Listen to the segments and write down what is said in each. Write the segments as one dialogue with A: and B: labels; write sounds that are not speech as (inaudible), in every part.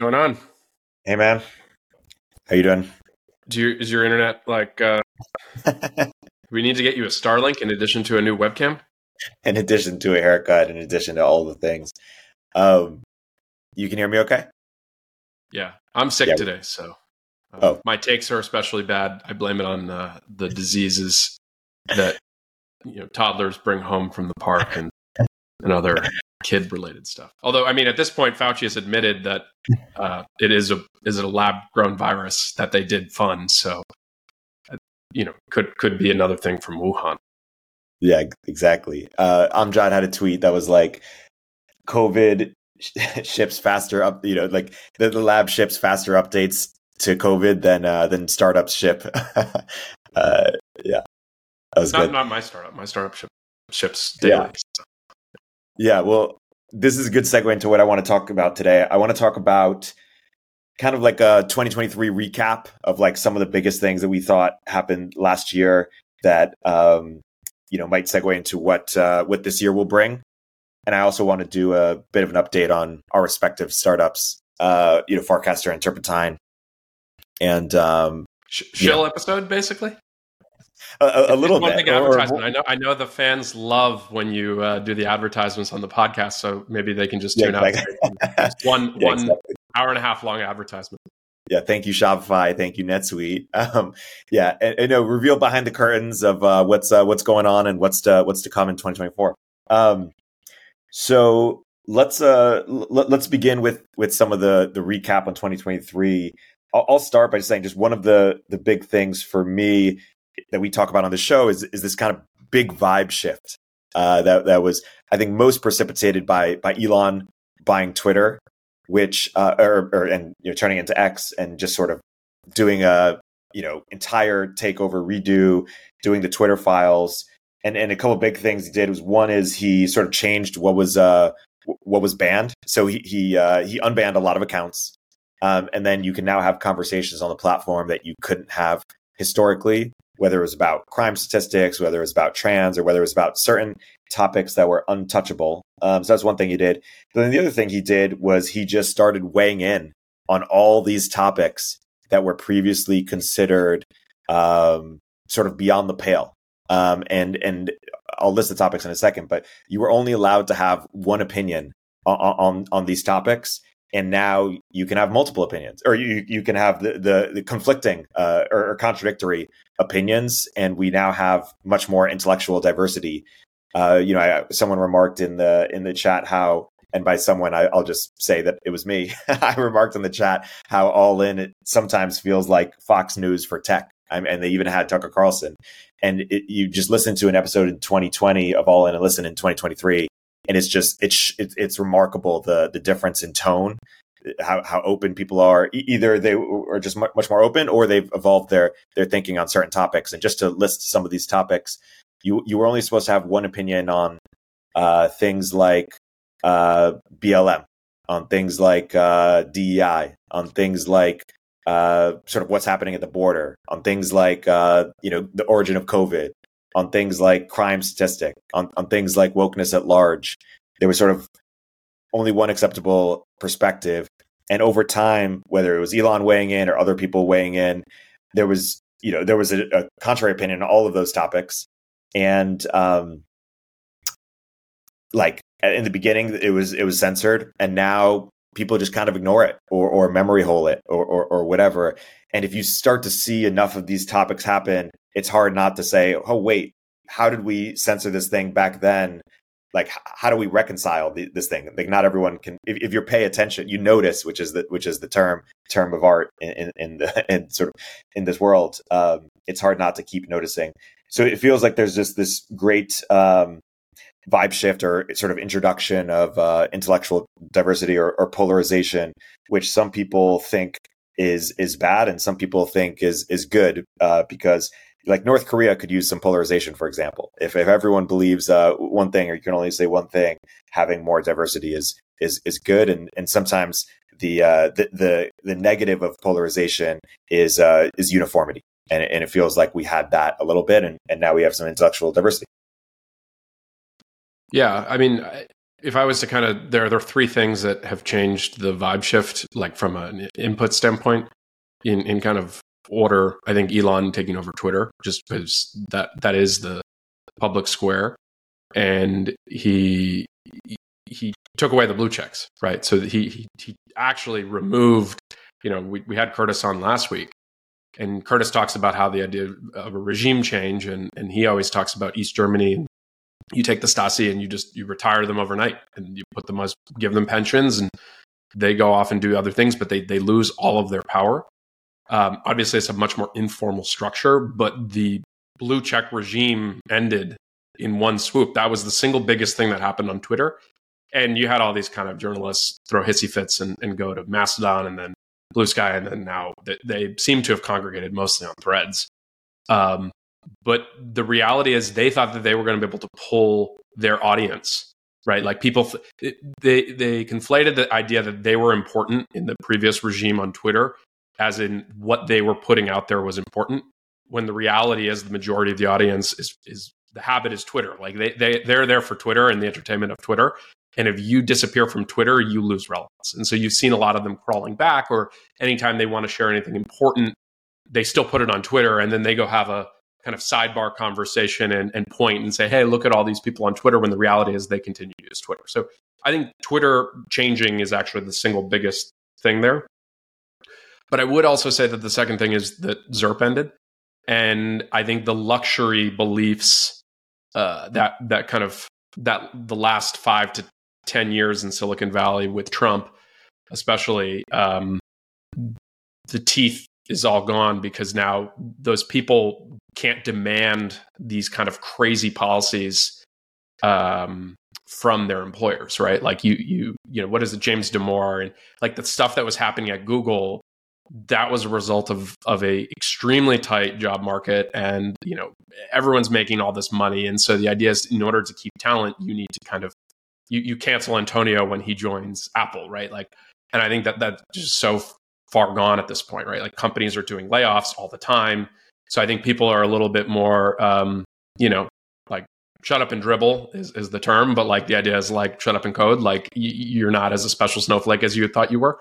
A: going on?
B: Hey man, how you doing?
A: Do you, is your internet like? Uh, (laughs) we need to get you a Starlink in addition to a new webcam.
B: in addition to a haircut, in addition to all the things, um, you can hear me okay?
A: Yeah, I'm sick
B: Yeah.
A: today, so uh,
B: Oh.
A: my takes are especially bad. I blame it on uh, the diseases that you know toddlers bring home from the park and and other kid related stuff. Although, I mean, at this point, Fauci has admitted that (laughs) uh, it is a is a lab grown virus that they did fund. So, uh, you know, could could be another thing from Wuhan.
B: Yeah, exactly. Uh, Amjad had a tweet that was like, "COVID (laughs) ships faster up." You know, like the, the lab ships faster updates to COVID than uh, than startups ship. (laughs) uh, yeah, that was
A: Not
B: good.
A: not my startup. My startup ship, ships daily.
B: Yeah.
A: So.
B: Yeah, well, this is a good segue into what I want to talk about today. I want to talk about kind of like a 2023 recap of like some of the biggest things that we thought happened last year that um, you know might segue into what uh, what this year will bring. And I also want to do a bit of an update on our respective startups, uh, you know, Farcaster and Turpentine, and um,
A: Sh- shill episode, basically.
B: A, a, little
A: One
B: bit.
A: thing
B: or-
A: I know. I know the fans love when you uh, do the advertisements on the podcast, so maybe they can just
B: Yeah,
A: tune out
B: exactly.
A: It's (laughs) one
B: Yeah,
A: one
B: exactly.
A: hour and a half long advertisement.
B: Yeah, thank you Shopify, thank you NetSuite. (laughs) Um, yeah, and, and no, reveal behind the curtains of uh, what's uh, what's going on and what's to, what's to come in 2024. Um, so let's uh, l- let's begin with with some of the the recap on 2023. I'll, I'll start by just saying just one of the the big things for me that we talk about on the show is is this kind of big vibe shift uh, that that was I think most precipitated by by Elon buying Twitter which uh, or, or and you know turning into X and just sort of doing a you know entire takeover redo, doing the Twitter files, and and a couple big things he did was one is he sort of changed what was uh what was banned, so he he uh, he unbanned a lot of accounts, um, and then you can now have conversations on the platform that you couldn't have historically. Whether it was about crime statistics, whether it was about trans, or whether it was about certain topics that were untouchable. Um, so that's one thing he did. But then the other thing he did was he just started weighing in on all these topics that were previously considered um, sort of beyond the pale. Um, and and I'll list the topics in a second, but you were only allowed to have one opinion on on, on these topics, and now you can have multiple opinions, or you you can have the the, the conflicting uh, or, or contradictory opinions, and we now have much more intellectual diversity uh, you know, I, someone remarked in the in the chat how, and by someone, I, I'll just say that it was me. (laughs) I remarked in the chat how all in it sometimes feels like Fox News for tech, I and they even had Tucker Carlson. And it, you just listen to an episode in 2020 of All In and listen in 2023, and it's just it's it's, it's remarkable the the difference in tone. How, how open people are either they are just much more open or they've evolved their their thinking on certain topics and just to list some of these topics you you were only supposed to have one opinion on uh, things like uh, BLM, on things like uh, DEI, on things like uh, sort of what's happening at the border, on things like uh, you know the origin of COVID, on things like crime statistic, on on things like wokeness at large. There was sort of only one acceptable perspective, and over time, whether it was Elon weighing in or other people weighing in, there was you know there was a, a contrary opinion on all of those topics. And um like in the beginning it was it was censored. And now people just kind of ignore it or or memory hole it or or, or whatever. And if you start to see enough of these topics happen it's hard not to say oh wait how did we censor this thing back then? Like how do we reconcile the, this thing? Like not everyone can if, if you pay attention you notice which is the which is the term term of art in in, in the (laughs) in sort of in this world. Um it's hard not to keep noticing. So it feels like there's just this great um, vibe shift or sort of introduction of uh, intellectual diversity or, or polarization, which some people think is is bad and some people think is is good uh, because like North Korea could use some polarization, for example. If if everyone believes uh, one thing or you can only say one thing, having more diversity is is is good. And and sometimes the uh, the, the the negative of polarization is uh, is uniformity. And, and it feels like we had that a little bit, and, and now we have some intellectual diversity.
A: Yeah, I mean, if I was to kind of there, there are three things that have changed the vibe shift, like from an input standpoint, in in kind of order. I think Elon taking over Twitter, just because that that is the public square, and he he took away the blue checks, right? So he he, he actually removed. You know, we we had Curtis on last week, and Curtis talks about how the idea of a regime change, and and he always talks about East Germany. You take the Stasi and you just you retire them overnight, and you put them as give them pensions, and they go off and do other things, but they they lose all of their power. Um, obviously, it's a much more informal structure, but the blue check regime ended in one swoop. That was the single biggest thing that happened on Twitter. And you had all these kind of journalists throw hissy fits and, and go to Mastodon and then Blue Sky, and then now they, they seem to have congregated mostly on Threads. Um, but the reality is, they thought that they were going to be able to pull their audience, right? Like people, they they conflated the idea that they were important in the previous regime on Twitter, as in what they were putting out there was important. When the reality is, the majority of the audience is is the habit is Twitter. Like they they they're there for Twitter and the entertainment of Twitter. And if you disappear from Twitter, you lose relevance. And so you've seen a lot of them crawling back, or anytime they want to share anything important, they still put it on Twitter and then they go have a kind of sidebar conversation and, and point and say, hey, look at all these people on Twitter when the reality is they continue to use Twitter. So I think Twitter changing is actually the single biggest thing there. But I would also say that the second thing is that ZERP ended. And I think the luxury beliefs uh, that that kind of that the last five to 10 years in Silicon Valley with Trump, especially, um, the teeth is all gone because now those people can't demand these kind of crazy policies um, from their employers, right? Like you, you, you know, what is it, James Damore, and like the stuff that was happening at Google. That was a result of of a extremely tight job market, and you know everyone's making all this money, and so the idea is, in order to keep talent, you need to kind of you, you cancel Antonio when he joins Apple, right? Like, and I think that that's just so far gone at this point, right? Like companies are doing layoffs all the time. So I think people are a little bit more, um, you know, like shut up and dribble is, is the term, but like the idea is like shut up and code. Like y- you're not as a special snowflake as you thought you were.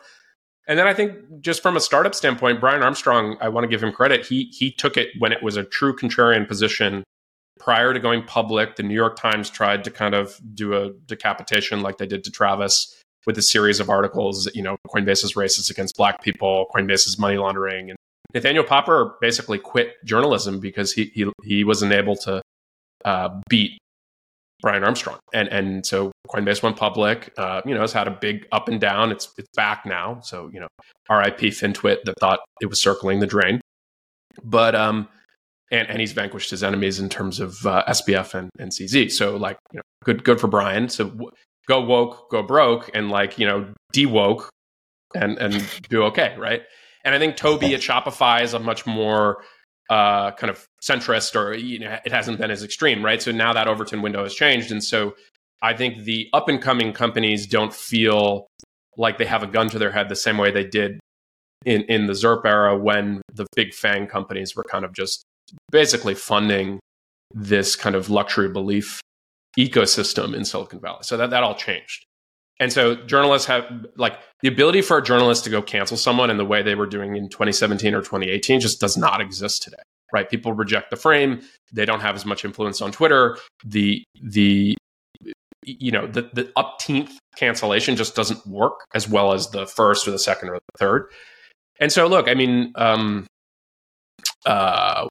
A: And then I think just from a startup standpoint, Brian Armstrong, I want to give him credit. He he took it when it was a true contrarian position prior to going public, the New York Times tried to kind of do a decapitation like they did to Travis with a series of articles, you know, Coinbase is racist against black people, Coinbase is money laundering. And Nathaniel Popper basically quit journalism because he he, he wasn't able to uh, beat Brian Armstrong. And and so Coinbase went public. Uh, you know, it's had a big up and down. It's it's back now. So you know, R.I.P. FinTwit that thought it was circling the drain. But um, and, and he's vanquished his enemies in terms of uh, SBF and, and CZ. So like, you know, good good for Brian. So w- go woke, go broke, and like you know, de woke, and and do okay, right? And I think Toby at Shopify is a much more uh, kind of centrist, or you know, it hasn't been as extreme, right? So now that Overton window has changed, and so I think the up and coming companies don't feel like they have a gun to their head the same way they did in in the ZERP era when the big FANG companies were kind of just basically funding this kind of luxury belief ecosystem in Silicon Valley. So that, that all changed. And so journalists have like the ability for a journalist to go cancel someone in the way they were doing in 2017 or 2018 just does not exist today. Right? People reject the frame. They don't have as much influence on Twitter. The the you know the the upteenth cancellation just doesn't work as well as the first or the second or the third. And so look, I mean, um, uh,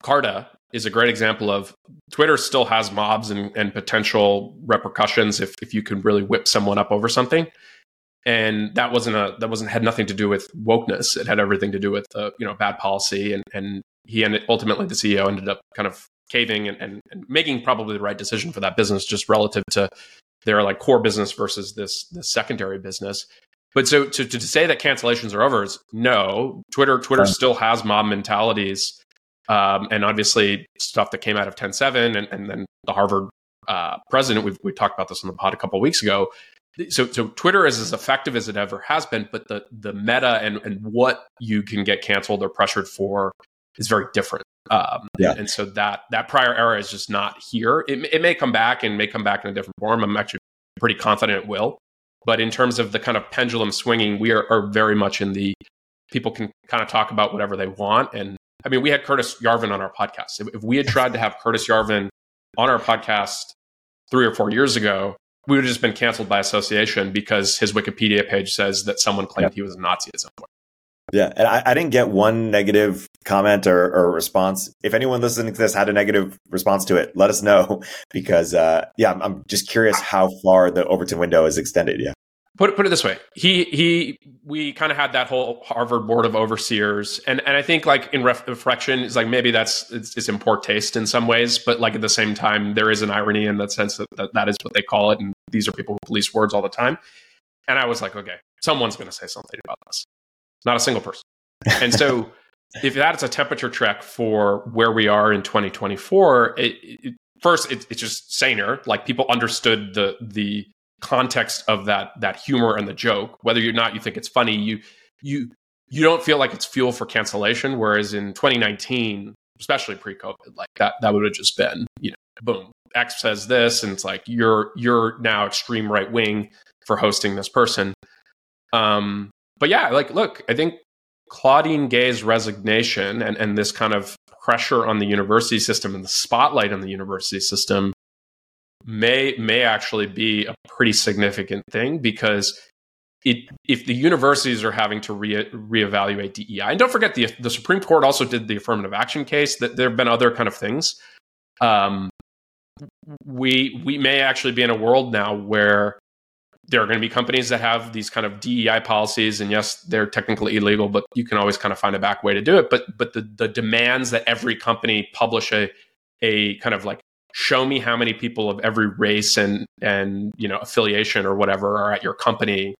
A: Carta is a great example of Twitter still has mobs and, and potential repercussions if, if you can really whip someone up over something. And that wasn't a that wasn't had nothing to do with wokeness. It had everything to do with uh, you know bad policy and and he ended ultimately the CEO ended up kind of caving and, and, and making probably the right decision for that business just relative to their like core business versus this this secondary business. But so to, to say that cancellations are over is no. Twitter Twitter still has mob mentalities um, and obviously stuff that came out of 10.7 and, and then the Harvard uh, president, we've, we talked about this on the pod a couple weeks ago. So, so Twitter is as effective as it ever has been, but the, the meta and, and what you can get canceled or pressured for is very different. Um, yeah. And so that, that prior era is just not here. It, it may come back and may come back in a different form. I'm actually pretty confident it will. But in terms of the kind of pendulum swinging, we are, are very much in the people can kind of talk about whatever they want. And I mean, we had Curtis Yarvin on our podcast. If, if we had tried to have Curtis Yarvin on our podcast three or four years ago, we would have just been canceled by association because his Wikipedia page says that someone claimed he was a Nazi at some point.
C: Yeah, and I, I didn't get one negative comment or, or, response. If anyone listening to this had a negative response to it, let us know (laughs) because uh, yeah, I'm, I'm, just curious how far the Overton window is extended. Yeah.
A: Put it, put it this way, he he we kind of had that whole Harvard board of overseers, and and I think like in reflection, it's like maybe that's it's, it's in poor taste in some ways, but like at the same time, there is an irony in that sense that, that that is what they call it, and these are people who police words all the time. And I was like, okay, someone's going to say something about this. Not a single person. And so, (laughs) if that's a temperature check for where we are in 2024, it, it, first it, it's just saner. Like people understood the the context of that that humor and the joke. Whether or not you think it's funny you you you don't feel like it's fuel for cancellation whereas in 2019 especially pre-covid like that that would have just been you know boom x says this and it's like you're you're now extreme right wing for hosting this person. Um but yeah like look i think claudine gay's resignation and and this kind of pressure on the university system and the spotlight on the university system may may actually be a pretty significant thing because it, if the universities are having to re, reevaluate DEI, and don't forget the the Supreme Court also did the affirmative action case. That there have been other kind of things. Um, we we may actually be in a world now where there are going to be companies that have these kind of DEI policies, and yes, they're technically illegal, but you can always kind of find a back way to do it. But but the the demands that every company publish a a kind of like show me how many people of every race and and you know affiliation or whatever are at your company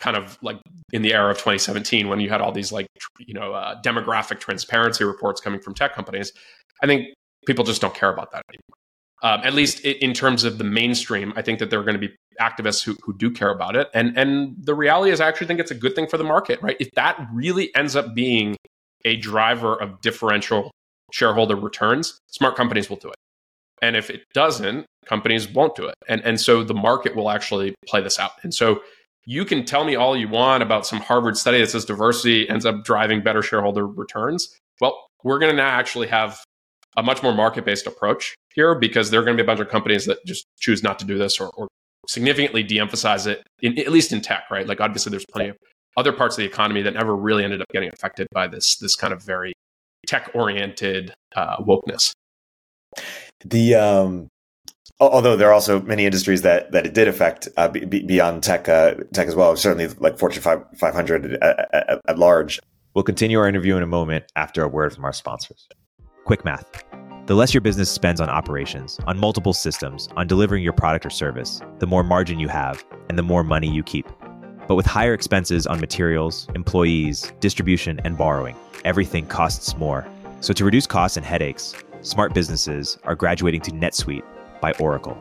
A: kind of like in the era of 2017 when you had all these like you know uh, demographic transparency reports coming from tech companies. I think people just don't care about that anymore. Um, at least in terms of the mainstream i think that there are going to be activists who, who do care about it. And and the reality is i actually think it's a good thing for the market right? If that really ends up being a driver of differential shareholder returns smart companies will do it and if it doesn't, companies won't do it. And, and so the market will actually play this out. And so you can tell me all you want about some Harvard study that says diversity ends up driving better shareholder returns. Well, we're going to now actually have a much more market based approach here because there are going to be a bunch of companies that just choose not to do this or, or significantly de emphasize it, in, at least in tech, right? Like, obviously, there's plenty of other parts of the economy that never really ended up getting affected by this, this kind of very tech oriented uh, wokeness.
C: The um, although there are also many industries that that it did affect uh, b- beyond tech uh, tech as well. Certainly, like Fortune 500 at, at, at large. We'll continue our interview in a moment after a word from our sponsors.
B: Quick math. The less your business spends on operations, on multiple systems, on delivering your product or service, the more margin you have and the more money you keep. But with higher expenses on materials, employees, distribution, and borrowing, everything costs more. So to reduce costs and headaches, smart businesses are graduating to NetSuite by Oracle.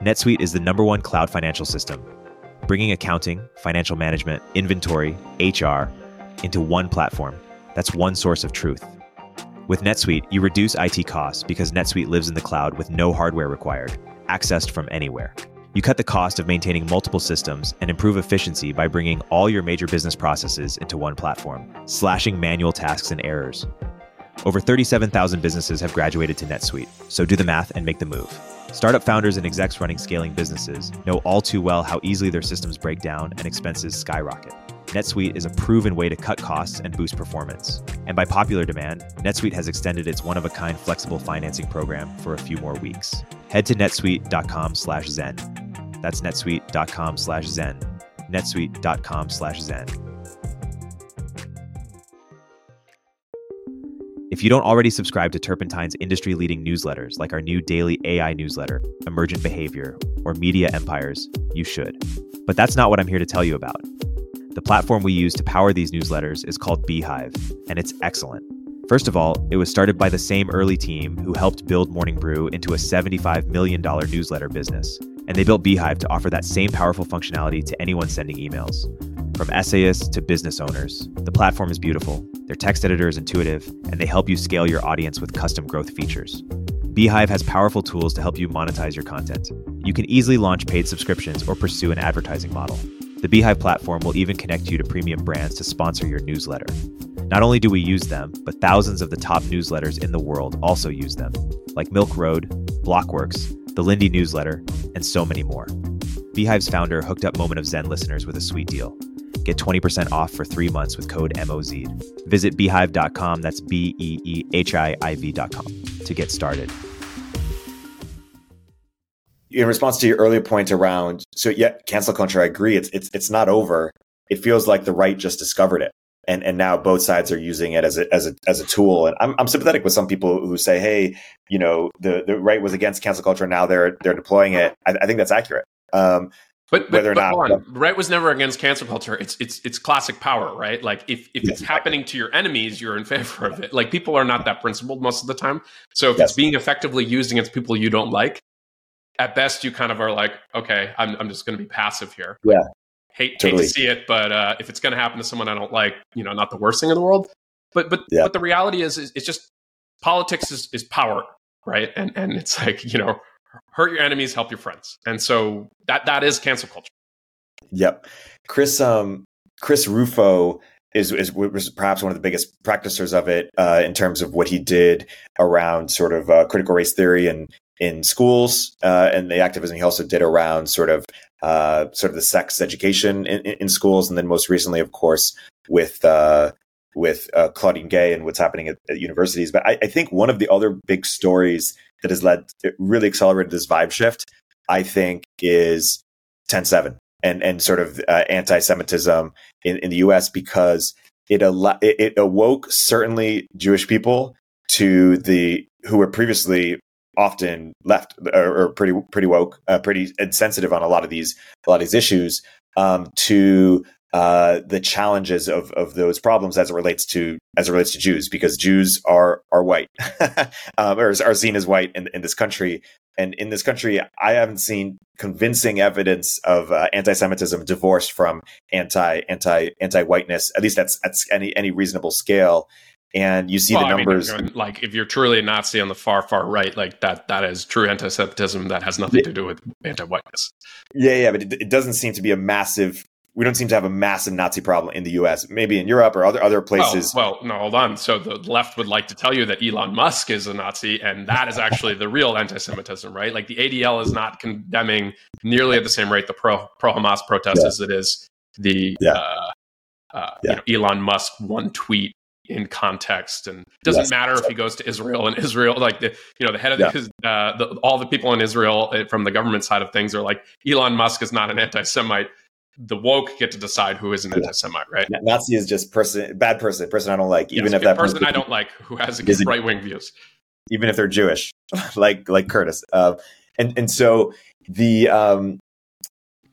B: NetSuite is the number one cloud financial system, bringing accounting, financial management, inventory, HR into one platform. That's one source of truth. With NetSuite, you reduce IT costs because NetSuite lives in the cloud with no hardware required, accessed from anywhere. You cut the cost of maintaining multiple systems and improve efficiency by bringing all your major business processes into one platform, slashing manual tasks and errors. Over 37,000 businesses have graduated to NetSuite, so do the math and make the move. Startup founders and execs running scaling businesses know all too well how easily their systems break down and expenses skyrocket. NetSuite is a proven way to cut costs and boost performance. And by popular demand, NetSuite has extended its one-of-a-kind flexible financing program for a few more weeks. Head to netsuite.com/zen. That's netsuite.com/zen. netsuite.com/zen. If you don't already subscribe to Turpentine's industry leading newsletters, like our new daily AI newsletter, Emergent Behavior, or Media Empires, you should. But that's not what I'm here to tell you about. The platform we use to power these newsletters is called beehiiv, and it's excellent. First of all, it was started by the same early team who helped build Morning Brew into a $75 million newsletter business, and they built beehiiv to offer that same powerful functionality to anyone sending emails. From essayists to business owners, the platform is beautiful, their text editor is intuitive, and they help you scale your audience with custom growth features. beehiiv has powerful tools to help you monetize your content.
D: You can easily launch paid subscriptions or pursue an advertising model. The beehiiv platform will even connect you to premium brands to sponsor your newsletter. Not only do we use them, but thousands of the top newsletters in the world also use them, like Milk Road, Blockworks, the Lindy newsletter, and so many more. beehiiv's founder hooked up Moment of Zen listeners with a sweet deal. Get 20% off for three months with code MOZ. Visit beehiiv.com, that's B E E H I I V.com, to get started.
B: In response to your earlier point around, so yeah, cancel culture, I agree. It's, it's, it's not over. It feels like the right just discovered it. And, and now both sides are using it as a, as a, as a tool. And I'm, I'm sympathetic with some people who say, Hey, you know, the, the right was against cancel culture. Now they're, they're deploying it. I, I think that's accurate. Um,
A: but, but, but on, right was never against cancel culture. It's it's it's classic power, right? Like if if yes. it's happening to your enemies, you're in favor of it. Like people are not that principled most of the time. So if yes. it's being effectively used against people you don't like, at best you kind of are like, okay, I'm I'm just going to be passive here.
B: Yeah.
A: Hate, totally. hate to see it, but uh, if it's going to happen to someone I don't like, you know, not the worst thing in the world. But but yeah. but the reality is, is it's just politics is, is power, right? And and it's like you know hurt your enemies, help your friends. And so that that is cancel culture.
B: Yep. Chris um Chris Rufo is, is was perhaps one of the biggest practitioners of it uh, in terms of what he did around sort of uh, critical race theory and in schools uh, and the activism he also did around sort of uh, sort of the sex education in, in, schools and then most recently of course with uh, with uh, Claudine Gay and what's happening at, at universities but I, I, think one of the other big stories that has led really accelerated this vibe shift, I think, is 10-7 and and sort of uh, anti-Semitism in, in the U.S. because it, al- it, it awoke certainly Jewish people to the who were previously often left or, or pretty pretty woke, uh, pretty insensitive on a lot of these a lot of these issues um, to uh, the challenges of, of those problems as it relates to as it relates to Jews, because Jews are are white (laughs) um, or are seen as white in, in this country. And in this country, I haven't seen convincing evidence of uh, anti-Semitism divorced from anti anti anti whiteness. At least that's that's any any reasonable scale. And you see well, the numbers.
A: I mean, like if you're truly a Nazi on the far far right, like that that is true anti-Semitism that has nothing to do with anti-whiteness.
B: Yeah, yeah, but it, it doesn't seem to be a massive we don't seem to have a massive Nazi problem in the U.S. Maybe in Europe or other other places.
A: Well, well, no, hold on. So the left would like to tell you that Elon Musk is a Nazi, and that is actually the real anti-Semitism, right? Like the ADL is not condemning nearly at the same rate the pro pro Hamas protests yeah. as it is the yeah. uh, uh, yeah. You know, Elon Musk one tweet in context and it doesn't yes. matter if he goes to Israel and Israel like the you know the head of yeah. the, uh, the, all the people in Israel uh, from the government side of things are like Elon Musk is not an anti-Semite the woke get to decide who is an anti-Semite, right?
B: Nazi is just person, bad person, person I don't like,
A: even if that person, person I don't like who has right wing views,
B: even if they're Jewish, (laughs) like like Curtis. Uh, and and so the um,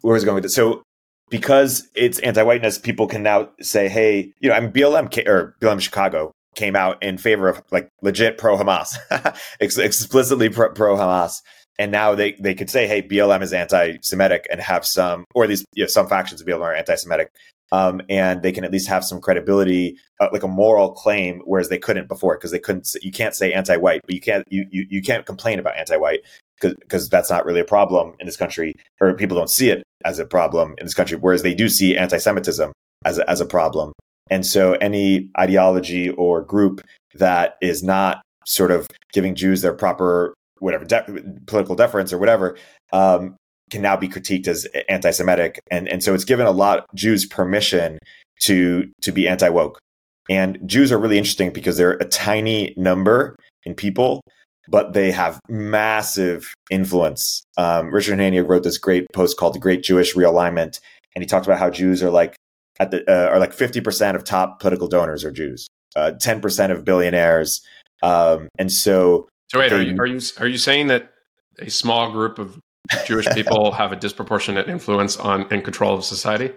B: where was I going with it? So because it's anti-whiteness, people can now say, hey, you know, I mean, BLM or BLM Chicago came out in favor of like legit pro Hamas, (laughs) explicitly pro Hamas and now they they could say, hey, BLM is anti-Semitic and have some, or least you know, some factions of BLM are anti-Semitic, um, and they can at least have some credibility, uh, like a moral claim, whereas they couldn't before because they couldn't. You can't say anti-white, but you can't you you, you can't complain about anti-white because that's not really a problem in this country, or people don't see it as a problem in this country, whereas they do see anti-Semitism as a, as a problem. And so, any ideology or group that is not sort of giving Jews their proper whatever de- political deference or whatever um, can now be critiqued as anti-Semitic, and and so it's given a lot Jews permission to to be anti woke. And Jews are really interesting because they're a tiny number in people, but they have massive influence. Um, Richard Hanania wrote this great post called "The Great Jewish Realignment," and he talked about how Jews are like at the uh, are like fifty percent of top political donors are Jews, uh, ten uh, percent of billionaires, um, and so
A: so wait, are you are you are you saying that a small group of Jewish (laughs) people have a disproportionate influence on and control of society?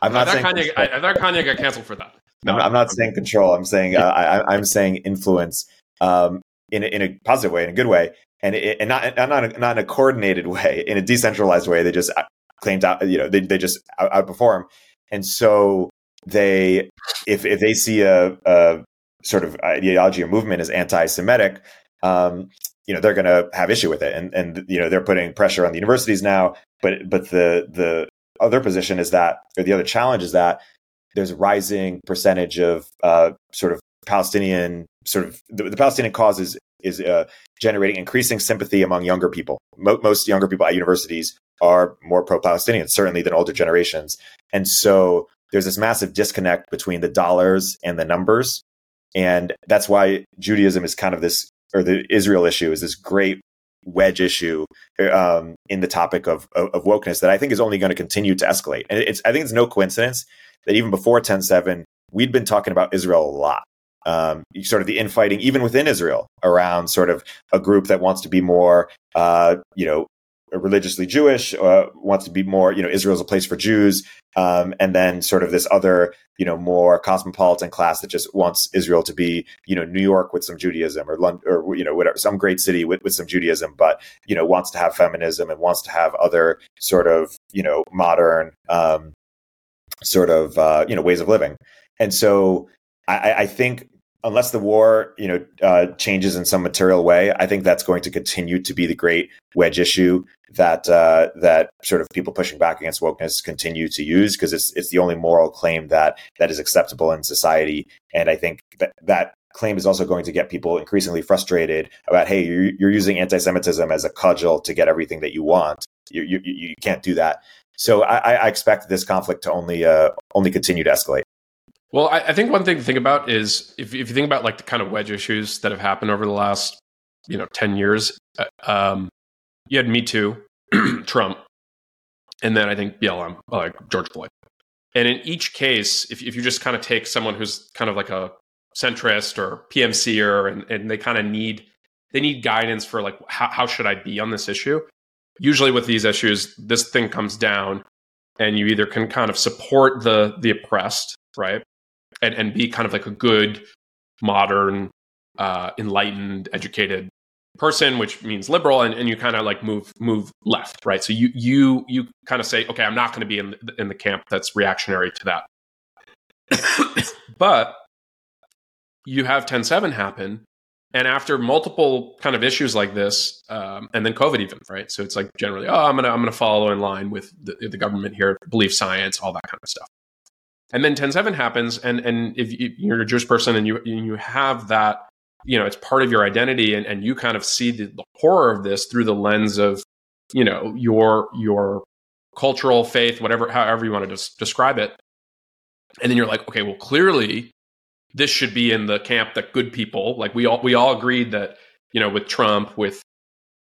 B: I'm not saying
A: Kanye, I, I thought Kanye got canceled for that.
B: No, I'm, I'm not saying control. I'm saying uh, I, am saying influence um, in a, in a positive way, in a good way, and it, and not not a, not in a coordinated (laughs) way, in a decentralized way. They just uh, claimed out, you know, they they just outperform, and so they if if they see a, a sort of ideology or movement as anti-Semitic, um, you know they're going to have issue with it, and and you know they're putting pressure on the universities now. But but the the other position is that, or the other challenge is that there's a rising percentage of uh, sort of Palestinian sort of the, the Palestinian cause is is uh, generating increasing sympathy among younger people. Mo- most younger people at universities are more pro-Palestinian, certainly than older generations, and so there's this massive disconnect between the dollars and the numbers, and that's why Judaism is kind of this, or the Israel issue is this great wedge issue um, in the topic of, of, of wokeness that I think is only going to continue to escalate. And it's I think it's no coincidence that even before 10-7, we'd been talking about Israel a lot. Um, sort of the infighting, even within Israel, around sort of a group that wants to be more, uh, you know, religiously Jewish, uh, wants to be more, you know, Israel's a place for Jews, um, and then sort of this other, you know, more cosmopolitan class that just wants Israel to be, you know, New York with some Judaism or London or you know whatever, some great city with, with some Judaism, but you know wants to have feminism and wants to have other sort of you know modern um, sort of uh, you know ways of living, and so I, I think unless the war, you know, uh, changes in some material way, I think that's going to continue to be the great wedge issue that uh, that sort of people pushing back against wokeness continue to use because it's it's the only moral claim that that is acceptable in society, and I think that that claim is also going to get people increasingly frustrated about hey you're, you're using anti-semitism as a cudgel to get everything that you want. You, you, you can't do that. So I, I expect this conflict to only uh, only continue to escalate
A: well, I, I, think one thing to think about is if, if you think about like the kind of wedge issues that have happened over the last, you know, 10 years, uh, um, you had Me Too, (clears throat) Trump, and then I think BLM, like George Floyd. And in each case, if, if you just kind of take someone who's kind of like a centrist or PMCer and, and they kind of need, they need guidance for like, how, how should I be on this issue? Usually with these issues, this thing comes down and you either can kind of support the, the oppressed, right? And, and be kind of like a good, modern, uh, enlightened, educated person, which means liberal, and, and you kind of like move move left, right? So you you you kind of say, okay, I'm not going to be in the, in the camp that's reactionary to that. (coughs) but you have 10-7 happen, and after multiple kind of issues like this, um, and then COVID even, right? So it's like generally, oh, I'm gonna I'm gonna follow in line with the, the government here, believe science, all that kind of stuff and then 10-7 happens and and if you're a jewish person and you you have that you know it's part of your identity and, and you kind of see the, the horror of this through the lens of you know your your cultural faith whatever however you want to des- describe it. And then you're like okay well clearly this should be in the camp that good people like we all we all agreed that you know with trump with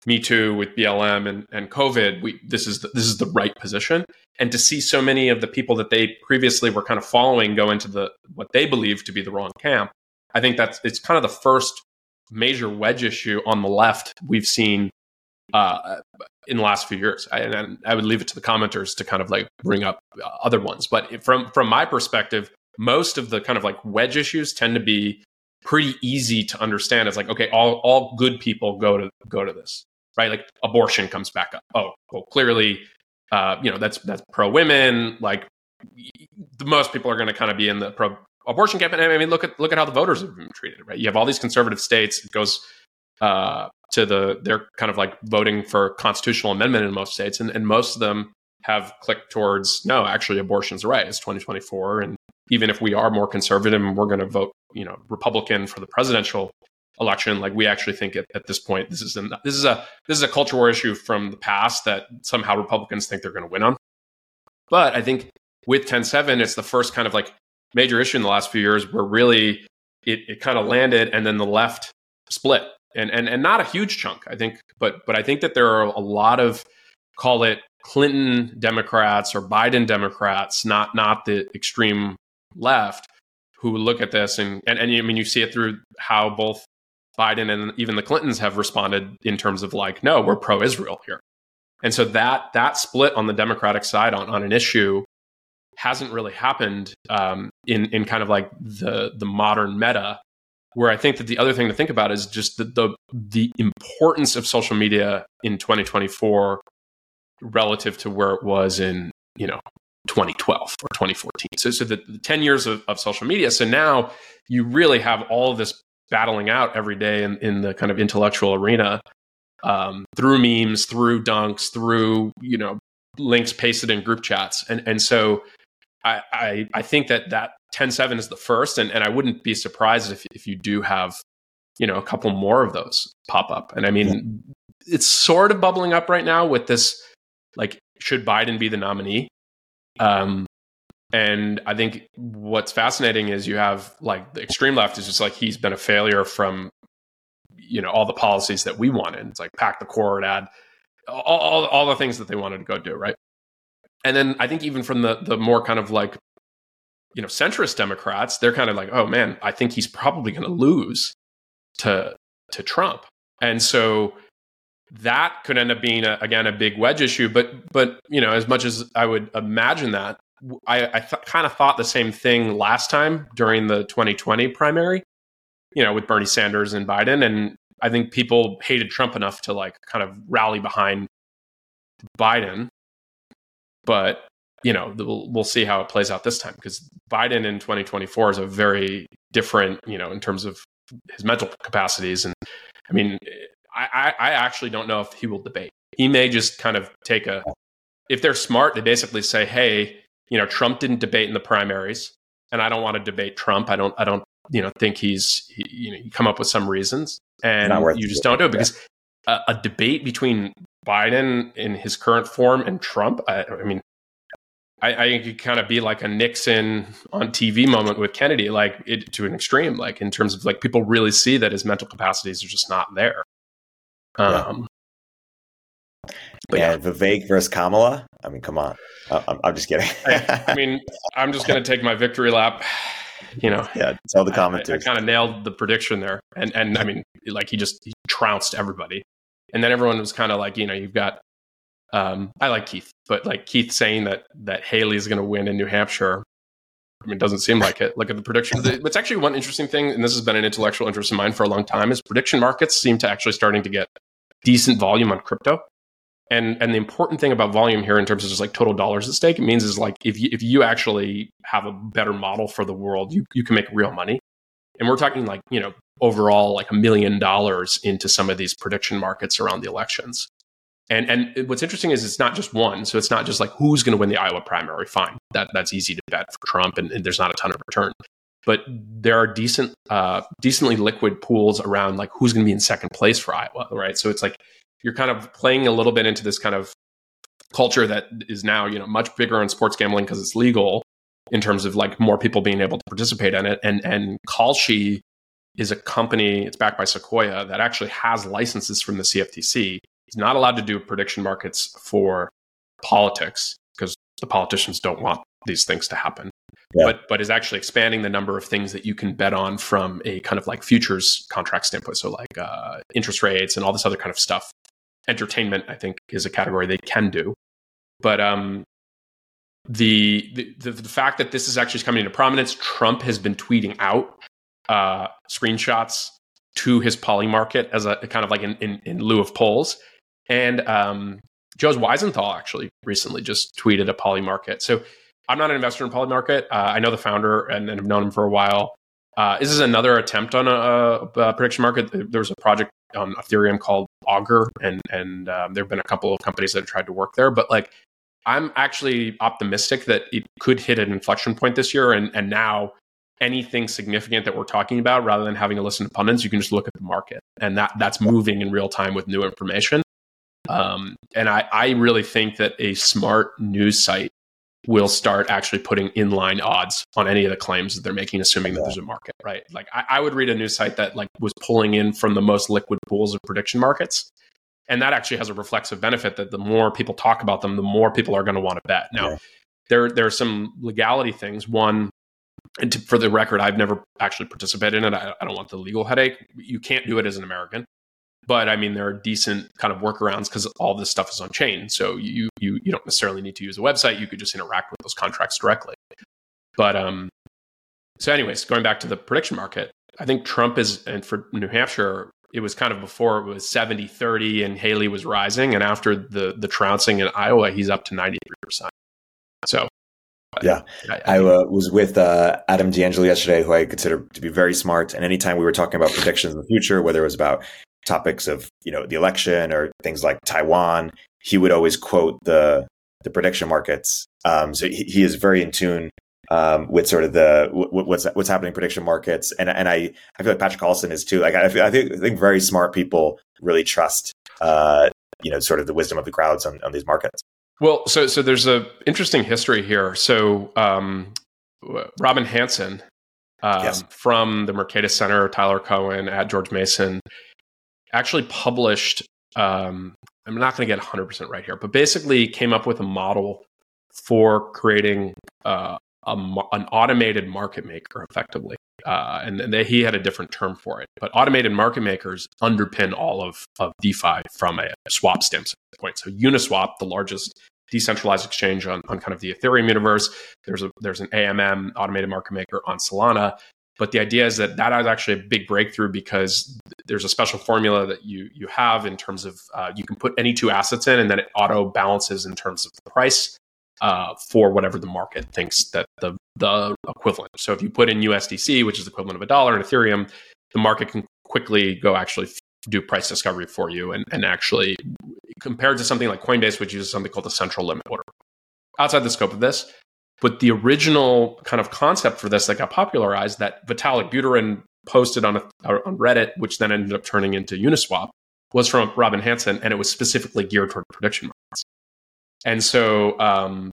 A: me Too with BLM and, and COVID, we, this is the, this is the right position. And to see so many of the people that they previously were kind of following go into the what they believe to be the wrong camp, I think that's it's kind of the first major wedge issue on the left we've seen uh, in the last few years. I, and I would leave it to the commenters to kind of like bring up other ones. But from from my perspective, most of the kind of like wedge issues tend to be pretty easy to understand. It's like okay, all all good people go to go to this right? Like abortion comes back up. Oh, well, clearly, uh, you know, that's that's pro women. Like the most people are going to kind of be in the pro abortion camp. And I mean, look at look at how the voters have been treated, right? You have all these conservative states. It goes uh, to the they're kind of like voting for constitutional amendment in most states, and, and most of them have clicked towards no, actually, abortion's right. It's 2024, and even if we are more conservative and we're going to vote, you know, Republican for the presidential election. Like we actually think at, at this point, this is a, this is a this is a culture war issue from the past that somehow Republicans think they're going to win on. But I think with 10-7, it's the first kind of like major issue in the last few years where really it, it kind of landed and then the left split and, and and not a huge chunk, I think, but but I think that there are a lot of call it Clinton Democrats or Biden Democrats, not not the extreme left, who look at this and, and, and I mean you see it through how both Biden and even the Clintons have responded in terms of like, no, we're pro Israel here. And so that that split on the Democratic side on, on an issue hasn't really happened um, in in kind of like the the modern meta. Where I think that the other thing to think about is just the the, the importance of social media in 2024 relative to where it was in you know 2012 or 2014. So, so the, the 10 years of, of social media. So now you really have all this battling out every day in, in the kind of intellectual arena um, through memes, through dunks, through you know links pasted in group chats, and and so I I, I think that that 10-7 is the first, and, and I wouldn't be surprised if if you do have you know a couple more of those pop up, and I mean yeah. it's sort of bubbling up right now with this like should Biden be the nominee? Um, and I think what's fascinating is you have like the extreme left is just like he's been a failure from you know all the policies that we wanted. It's like pack the cord, add all, all, all the things that they wanted to go do, right? And then I think even from the the more kind of like you know centrist Democrats, they're kind of like, oh man, I think he's probably going to lose to to Trump, and so that could end up being a, again a big wedge issue. But but you know as much as I would imagine that, I, I th- kind of thought the same thing last time during the 2020 primary you know, with Bernie Sanders and Biden. And I think people hated Trump enough to like kind of rally behind Biden. But, you know, we'll, we'll see how it plays out this time because Biden in 2024 is a very different, you know, in terms of his mental capacities. And I mean, I, I actually don't know if he will debate. He may just kind of take a, if they're smart, they basically say, hey, you know, Trump didn't debate in the primaries and I don't want to debate Trump. I don't I don't you know think he's he, you know you come up with some reasons and you just don't do it because a, a, debate between Biden in his current form and Trump I, I mean I, I think it kind of be like a Nixon on TV moment with Kennedy like it to an extreme like in terms of like people really see that his mental capacities are just not there. Um
B: but yeah, yeah, Vivek versus Kamala. I mean, come on. I'm, I'm just kidding.
A: I, I mean, I'm just going to take my victory lap you know,
B: yeah, tell the commentators.
A: I, I kind of nailed the prediction there, and and I mean, like he just he trounced everybody, and then everyone was kind of like, you know, you've got, um, I like Keith, but like Keith saying that that Haley is going to win in New Hampshire. I mean, it doesn't seem like it. Look at the prediction. It's actually one interesting thing, and this has been an intellectual interest of mine for a long time, is prediction markets seem to actually starting to get decent volume on crypto. And and the important thing about volume here in terms of just like total dollars at stake, it means is like if you if you actually have a better model for the world, you you can make real money. And we're talking like, you know, overall like a million dollars into some of these prediction markets around the elections. And and what's interesting is it's not just one. So it's not just like who's going to win the Iowa primary. Fine, that that's easy to bet for Trump, and, and there's not a ton of return. But there are decent, uh, decently liquid pools around like who's going to be in second place for Iowa, right? So it's like you're kind of playing a little bit into this kind of culture that is now you know much bigger on sports gambling because it's legal in terms of like more people being able to participate in it. And and Kalshi is a company it's backed by Sequoia that actually has licenses from the CFTC it's not allowed to do prediction markets for politics because the politicians don't want these things to happen. Yeah. but but is actually expanding the number of things that you can bet on from a kind of like futures contract standpoint. So like uh, interest rates and all this other kind of stuff entertainment, I think, is a category they can do. But um, the, the the fact that this is actually coming into prominence, Trump has been tweeting out uh, screenshots to his Polymarket as a kind of like in, in, in lieu of polls. And um, Joe's Weisenthal actually recently just tweeted a Polymarket. So I'm not an investor in Polymarket. Uh, I know the founder and, and have known him for a while. Uh, this is another attempt on a, a, prediction market. There was a project on Ethereum called Augur, and and um, there have been a couple of companies that have tried to work there. But like, I'm actually optimistic that it could hit an inflection point this year, and and now anything significant that we're talking about, rather than having to listen to pundits, you can just look at the market, and that that's moving in real time with new information. Um, and I, I really think that a smart news site will start actually putting inline odds on any of the claims that they're making, assuming that there's a market, right? Like I, I, would read a news site that like was pulling in from the most liquid pools of prediction markets. And that actually has a reflexive benefit that the more people talk about them, the more people are going to want to bet. Now, yeah. there there are some legality things. One, and to, for the record, I've never actually participated in it. I, I don't want the legal headache. You can't do it as an American but I mean, there are decent kind of workarounds because all this stuff is on chain. So you you you don't necessarily need to use a website. You could just interact with those contracts directly. But um, so anyways, going back to the prediction market, I think Trump is, and for New Hampshire, it was kind of before it was 70 30 and Haley was rising. And after the, the trouncing in Iowa, he's up to 93%. So
B: Yeah, I, I, I uh, was with uh, Adam D'Angelo yesterday, who I consider to be very smart. And anytime we were talking about predictions in the future, whether it was about topics of you know the election or things like Taiwan, he would always quote the the prediction markets. Um, so he, he, is very in tune um, with sort of the what's what's happening in prediction markets, and and I I feel like Patrick Collison is too. Like I, I think I think very smart people really trust uh, you know sort of the wisdom of the crowds on, on these markets.
A: Well, so so there's a interesting history here. So um, Robin Hanson um, yes. from the Mercatus Center, Tyler Cowen at George Mason, actually published. Um, I'm not going to get 100% right here, but basically came up with a model for creating uh, a, an automated market maker effectively. Uh, and, and they, he had a different term for it. But automated market makers underpin all of, of DeFi from a swap standpoint. So Uniswap, the largest decentralized exchange on, on kind of the Ethereum universe, there's a there's an AMM automated market maker on Solana. But the idea is that that is actually a big breakthrough because there's a special formula that you you have in terms of uh, you can put any two assets in and then it auto balances in terms of the price uh, for whatever the market thinks that the the equivalent. So if you put in USDC, which is the equivalent of a dollar in Ethereum, the market can quickly go actually do price discovery for you and, and actually compared to something like Coinbase, which uses something called the central limit order. Outside the scope of this, but the original kind of concept for this that got popularized that Vitalik Buterin posted on, a, on Reddit, which then ended up turning into Uniswap, was from Robin Hanson, and it was specifically geared toward prediction markets. And so um,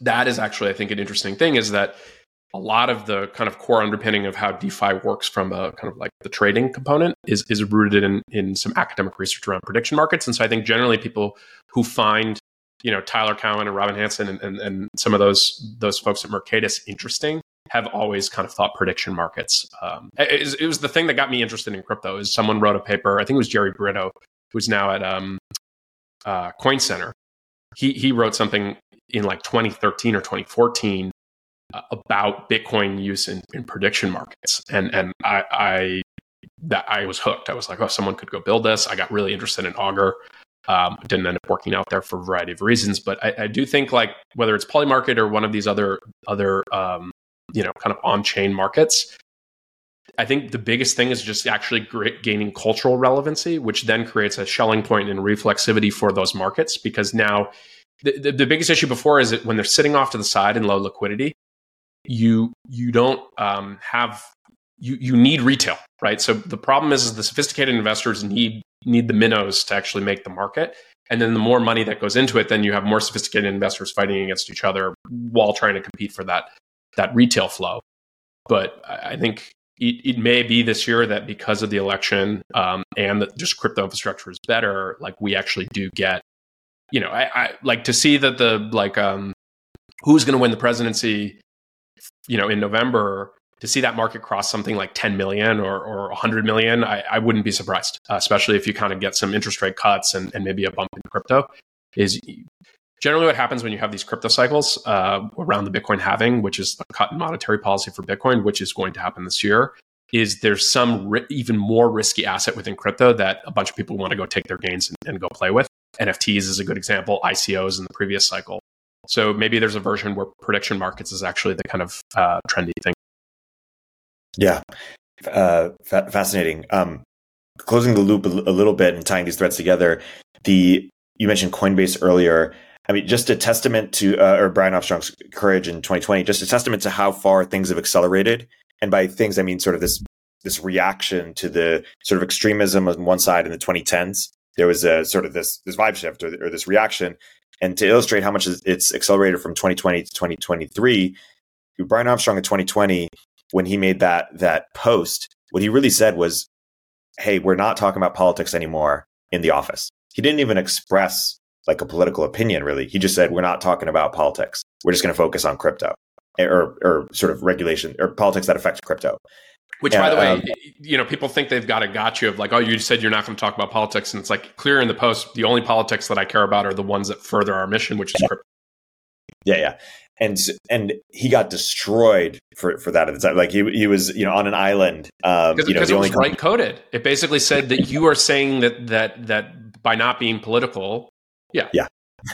A: that is actually, I think, an interesting thing is that a lot of the kind of core underpinning of how DeFi works from a kind of like the trading component is, is rooted in, in some academic research around prediction markets. And so I think generally people who find, you know, Tyler Cowen and Robin Hanson and, and, and some of those those folks at Mercatus interesting have always kind of thought prediction markets. Um, it, it, was the thing that got me interested in crypto is someone wrote a paper, I think it was Jerry Brito, who's now at um, uh, Coin Center, he he wrote something in like 2013 or 2014 uh, about Bitcoin use in, in prediction markets, and and I, I that I was hooked. I was like, oh, someone could go build this. I got really interested in Augur. Um, didn't end up working out there for a variety of reasons, but I, I do think like whether it's Polymarket or one of these other other um, you know kind of on chain markets, I think the biggest thing is just actually gaining cultural relevancy, which then creates a Schelling point and reflexivity for those markets. Because now, the, the, the, biggest issue before is that when they're sitting off to the side in low liquidity, you you don't um, have you you need retail, right? So the problem is, is the sophisticated investors need need the minnows to actually make the market. And then the more money that goes into it, then you have more sophisticated investors fighting against each other while trying to compete for that that retail flow. But I think it, it, may be this year that because of the election um, and that just crypto infrastructure is better, like we actually do get, you know, I, I like to see that the like um, who's going to win the presidency, you know, in November. To see that market cross something like 10 million or, or 100 million, I, I wouldn't be surprised, uh, especially if you kind of get some interest rate cuts and, and maybe a bump in crypto. Is generally what happens when you have these crypto cycles uh, around the Bitcoin halving, which is a cut in monetary policy for Bitcoin, which is going to happen this year, is there's some ri- even more risky asset within crypto that a bunch of people want to go take their gains and, and, go play with. NFTs is a good example, ICOs in the previous cycle. So maybe there's a version where prediction markets is actually the kind of uh, trendy thing.
B: Yeah, uh, fa- fascinating. Um, closing the loop a, l- a little bit and tying these threads together, the you mentioned Coinbase earlier. I mean, just a testament to, uh, or Brian Armstrong's courage in 2020, just a testament to how far things have accelerated. And by things, I mean sort of this this reaction to the sort of extremism on one side in the 2010s. There was a sort of this this vibe shift or, or this reaction. And to illustrate how much it's accelerated from 2020 to 2023, Brian Armstrong in 2020, when he made that that post, what he really said was, "Hey, we're not talking about politics anymore in the office." He didn't even express like a political opinion, really. He just said, we're not talking about politics. We're just going to focus on crypto or, or sort of regulation or politics that affect crypto.
A: Which, by the way, um, you know, people think they've got a gotcha of like, oh, you said you're not going to talk about politics, and it's like clear in the post. The only politics that I care about are the ones that further our mission, which is crypto.
B: Yeah, yeah, and and he got destroyed for for that at the time. Like he he was you know on an island. Um,
A: because,
B: you know,
A: it was right coded. It basically said that you are saying that that that by not being political, yeah.
B: Yeah.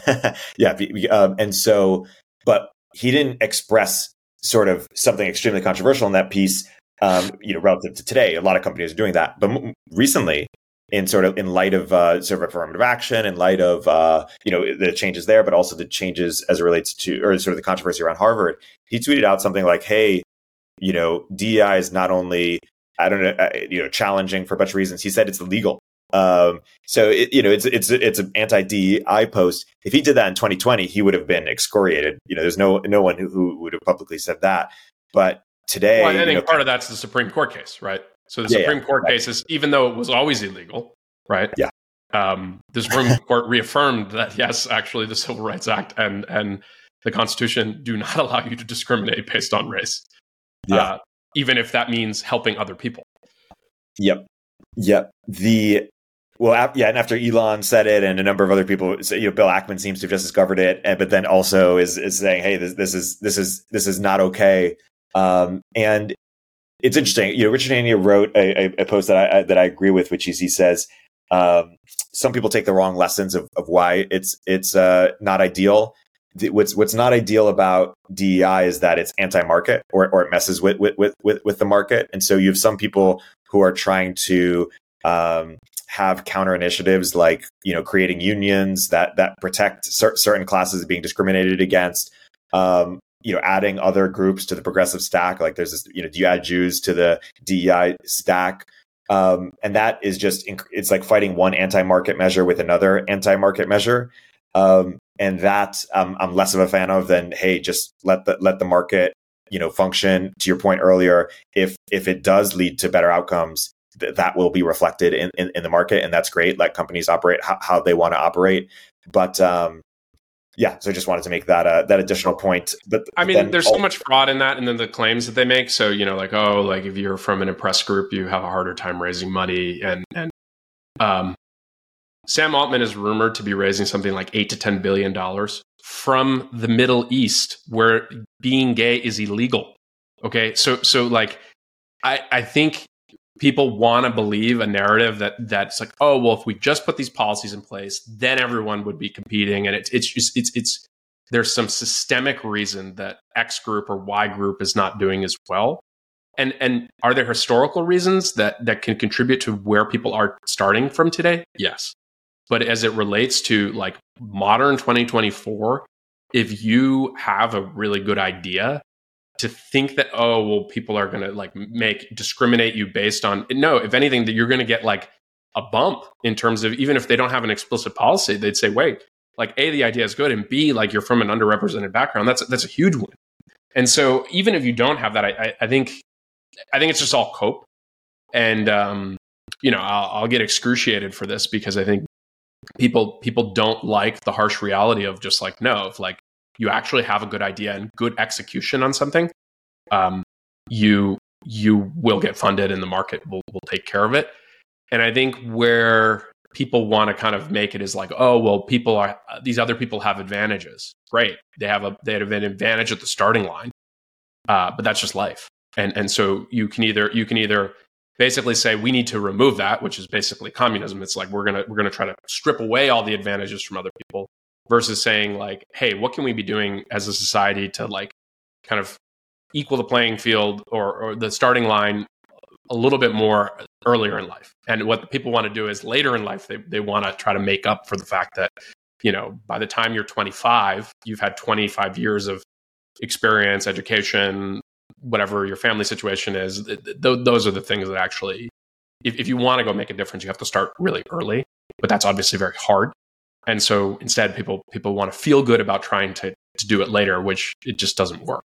B: (laughs) yeah. Um, and so, but he didn't express sort of something extremely controversial in that piece. Um, you know, relative to today, a lot of companies are doing that. But m- recently, in sort of in light of uh, sort of affirmative action, in light of uh, you know the changes there, but also the changes as it relates to or sort of the controversy around Harvard, he tweeted out something like, "Hey, you know, DEI is not only I don't know, uh, you know, challenging for a bunch of reasons. He said it's illegal. Um, so it, you know, it's it's it's an anti DEI post. If he did that in 2020, he would have been excoriated. You know, there's no no one who, who would have publicly said that. But today,
A: well, I think
B: you know,
A: part of that's the Supreme Court case, right? So the
B: Yeah,
A: Supreme
B: yeah,
A: Court
B: right.
A: case is even though it was always illegal, right?
B: Yeah.
A: Um, the Supreme (laughs) Court reaffirmed that yes, actually, the Civil Rights Act and and the Constitution do not (laughs) allow you to discriminate based on race.
B: Yeah.
A: Uh, even if that means helping other people.
B: Yep. Yep. The well, yeah, and after Elon said it, and a number of other people, so, you know, Bill Ackman seems to have just discovered it, and, but then also is is saying, "Hey, this this is this is this is not okay." Um, and it's interesting. You know, Richard Hanania wrote a, a, post that I, I that I agree with, which is he says um, some people take the wrong lessons of, of why it's it's uh, not ideal. The- What's what's not ideal about DEI is that it's anti-market or, or it messes with, with with with with the market, and so you have some people who are trying to um, have counter initiatives like you know creating unions that that protect cer- certain classes being discriminated against. Um, you know, adding other groups to the progressive stack, like there's this, you know, do you add Jews to the DEI stack? Um, and that is just inc- it's like fighting one anti-market measure with another anti-market measure. Um, and that um, I'm less of a fan of than hey, just let the let the market you know function. To your point earlier, if if it does lead to better outcomes, th- that will be reflected in, in in the market, and that's great. Let companies operate how, how they want to operate. But um, yeah, so I just wanted to make that uh, that additional point. But
A: I mean, there's
B: al-
A: so much fraud in that, and then the claims that they make. So you know, like oh, like if you're from an oppressed group, you have a harder time raising money, and and um, Sam Altman is rumored to be raising something like eight to ten billion dollars from the Middle East, where being gay is illegal. Okay, so so like, I I think people want to believe a narrative that that's like oh well if we just put these policies in place then everyone would be competing and it's it's just it's it's there's some systemic reason that X group or Y group is not doing as well. And and are there historical reasons that that can contribute to where people are starting from today? Yes. But as it relates to like modern 2024, if you have a really good idea to think that oh well people are going to like make discriminate you based on no, if anything that you're going to get like a bump in terms of even if they don't have an explicit policy, they'd say wait, like a the idea is good and b like you're from an underrepresented background. That's that's a huge win. And so even if you don't have that i i, think i think it's just all cope. And um you know I'll, I'll get excruciated for this because i think people people don't like the harsh reality of just like no if like you actually have a good idea and good execution on something um you you will get funded and the market will, will take care of it and i think where people want to kind of make it is like, oh, well, people are these other people have advantages. Great, they have a they have an advantage at the starting line, uh, but that's just life. And and so you can either you can either basically say we need to remove that, which is basically communism. It's like we're gonna we're gonna try to strip away all the advantages from other people, versus saying like, hey, what can we be doing as a society to like kind of equal the playing field or, or the starting line a little bit more earlier in life. And what people want to do is later in life, they, they want to try to make up for the fact that, you know, by the time you're 25, you've had 25 years of experience, education, whatever your family situation is. Th- th- those are the things that actually, if, if you want to go make a difference, you have to start really early. But that's obviously very hard. And so instead, people people want to feel good about trying to, to do it later, which it just doesn't work.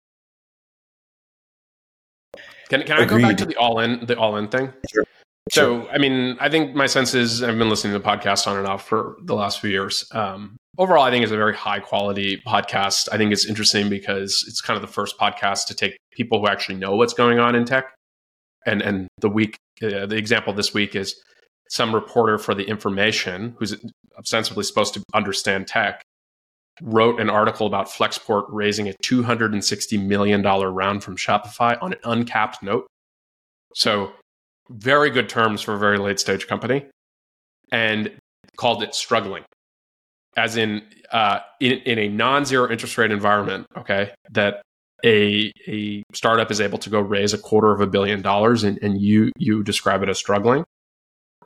A: Can, can I go back to the all in the all in thing?
B: Sure.
A: So, I mean, I think my sense is I've been listening to the podcast on and off for the last few years. Um, overall, I think it's a very high quality podcast. I think it's interesting because it's kind of the first podcast to take people who actually know what's going on in tech. And and the week, uh, the example this week is some reporter for the Information, who's ostensibly supposed to understand tech, wrote an article about Flexport raising a $260 million round from Shopify on an uncapped note. So, very good terms for a very late stage company and called it struggling. as in uh, in, in a non-zero interest rate environment, okay, that a a startup is able to go raise a quarter of a billion dollars and, and you you describe it as struggling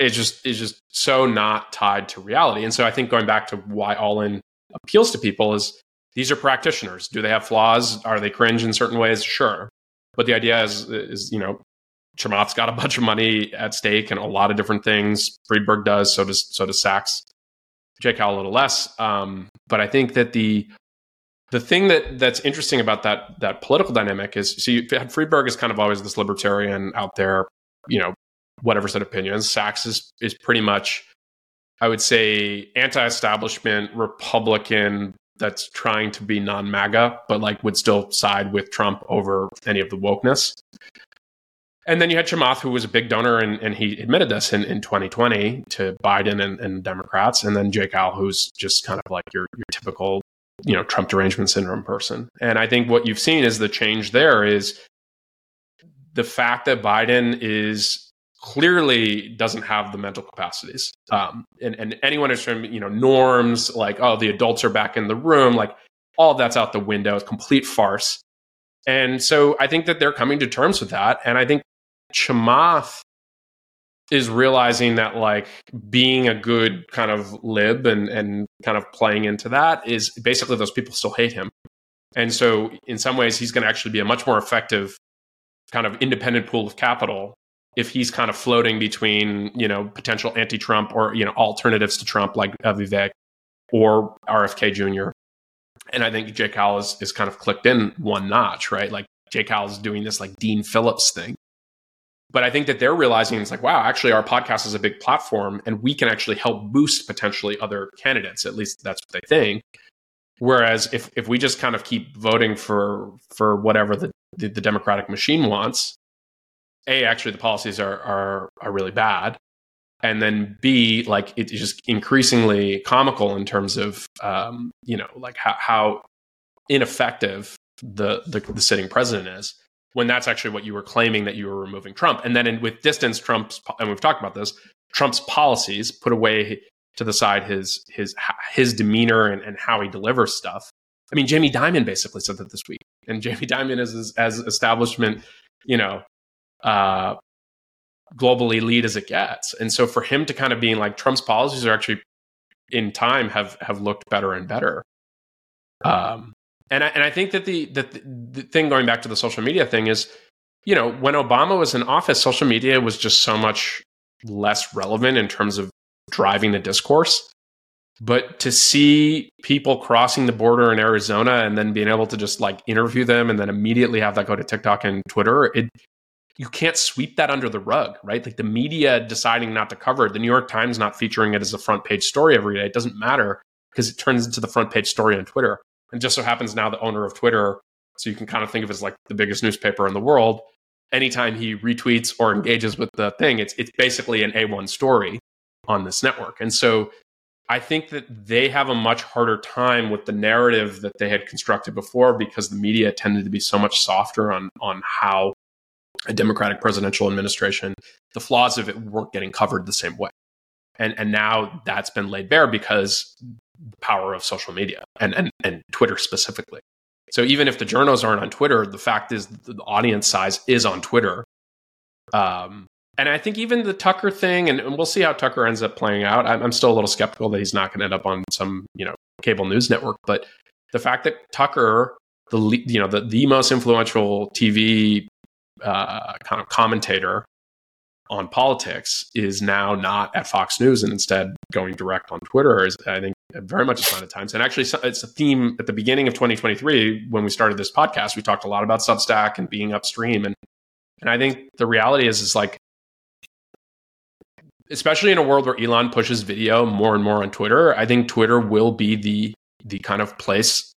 A: it's just it's just so not tied to reality and so i think going back to why all in appeals to people is these are practitioners do they have flaws are they cringe in certain ways sure but the idea is is you know Chamath's got a bunch of money at stake and a lot of different things. Friedberg does, so does so does Sacks. J-Cal a little less. Um, but I think that the the thing that that's interesting about that that political dynamic is so you Friedberg is kind of always this libertarian out there, you know, whatever set of opinions. Sacks is is pretty much, I would say, anti-establishment Republican that's trying to be non-MAGA, but like would still side with Trump over any of the wokeness. And then you had Chamath, who was a big donor, and, and he admitted this in, in 2020 to Biden and, and Democrats. And then J-Cal, who's just kind of like your, your typical you know Trump derangement syndrome person. And I think what you've seen is the change there is the fact that Biden is clearly doesn't have the mental capacities. Um, and, and anyone is from, you know, norms like, oh, the adults are back in the room, like all that's out the window, it's complete farce. And so I think that they're coming to terms with that. And I think Chamath is realizing that like being a good kind of lib and and kind of playing into that is basically those people still hate him. And so in some ways he's going to actually be a much more effective kind of independent pool of capital if he's kind of floating between, you know, potential anti-Trump or, you know, alternatives to Trump like Vivek or RFK Jr. And I think J-Cal is, is kind of clicked in one notch, right? Like Cowell is doing this like Dean Phillips thing but I think that they're realizing it's like, wow, actually, our podcast is a big platform and we can actually help boost potentially other candidates. At least that's what they think. Whereas if, if we just kind of keep voting for for whatever the, the, the Democratic machine wants, A, actually the policies are, are are really bad. And then B, like it's just increasingly comical in terms of um, you know, like how, how ineffective the, the the sitting president is when that's actually what you were claiming that you were removing Trump. And then in, with distance, Trump's and we've talked about this, Trump's policies put away to the side his his his demeanor and, and how he delivers stuff. I mean, Jamie Dimon basically said that this week, and Jamie Dimon is as, as establishment, you know, uh, global elite as it gets. And so for him to kind of being like Trump's policies are actually in time have have looked better and better. Um, and I, and I think that the, the the thing going back to the social media thing is, you know, when Obama was in office, social media was just so much less relevant in terms of driving the discourse. But to see people crossing the border in Arizona and then being able to just like interview them and then immediately have that go to TikTok and Twitter, it you can't sweep that under the rug, right? Like the media deciding not to cover it, the New York Times not featuring it as a front page story every day, it doesn't matter because it turns into the front page story on Twitter. And just so happens now the owner of Twitter, so you can kind of think of it as like the biggest newspaper in the world. Anytime he retweets or engages with the thing, it's it's basically an A1 story on this network. And so I think that they have a much harder time with the narrative that they had constructed before because the media tended to be so much softer on on how a democratic presidential administration the flaws of it weren't getting covered the same way and and now that's been laid bare because the power of social media and, and, and Twitter specifically. So even if the journals aren't on Twitter, the fact is the audience size is on Twitter. Um, and I think even the Tucker thing, and, and, we'll see how Tucker ends up playing out. I'm, I'm still a little skeptical that he's not going to end up on some you know cable news network. But the fact that Tucker, the you know the the most influential TV uh, kind of commentator on politics, is now not at Fox News and instead going direct on Twitter is I think very much a sign of times. And actually, it's a theme at the beginning of 2023 when we started this podcast. We talked a lot about Substack and being upstream, and and I think the reality is is like, especially in a world where Elon pushes video more and more on Twitter, I think Twitter will be the the kind of place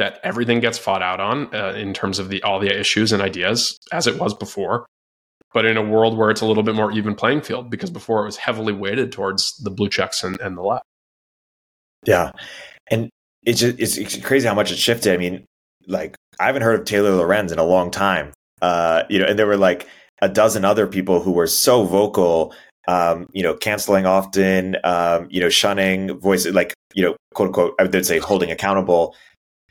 A: that everything gets fought out on uh, in terms of the all the issues and ideas as it was before but in a world where it's a little bit more even playing field because before it was heavily weighted towards the blue checks and, and the left.
B: Yeah. And it's just, it's, crazy how much it shifted. I mean, like I haven't heard of Taylor Lorenz in a long time. Uh, you know, and there were like a dozen other people who were so vocal um, you know, canceling often, um, you know, shunning, voices like, you know, quote unquote, I would say holding accountable.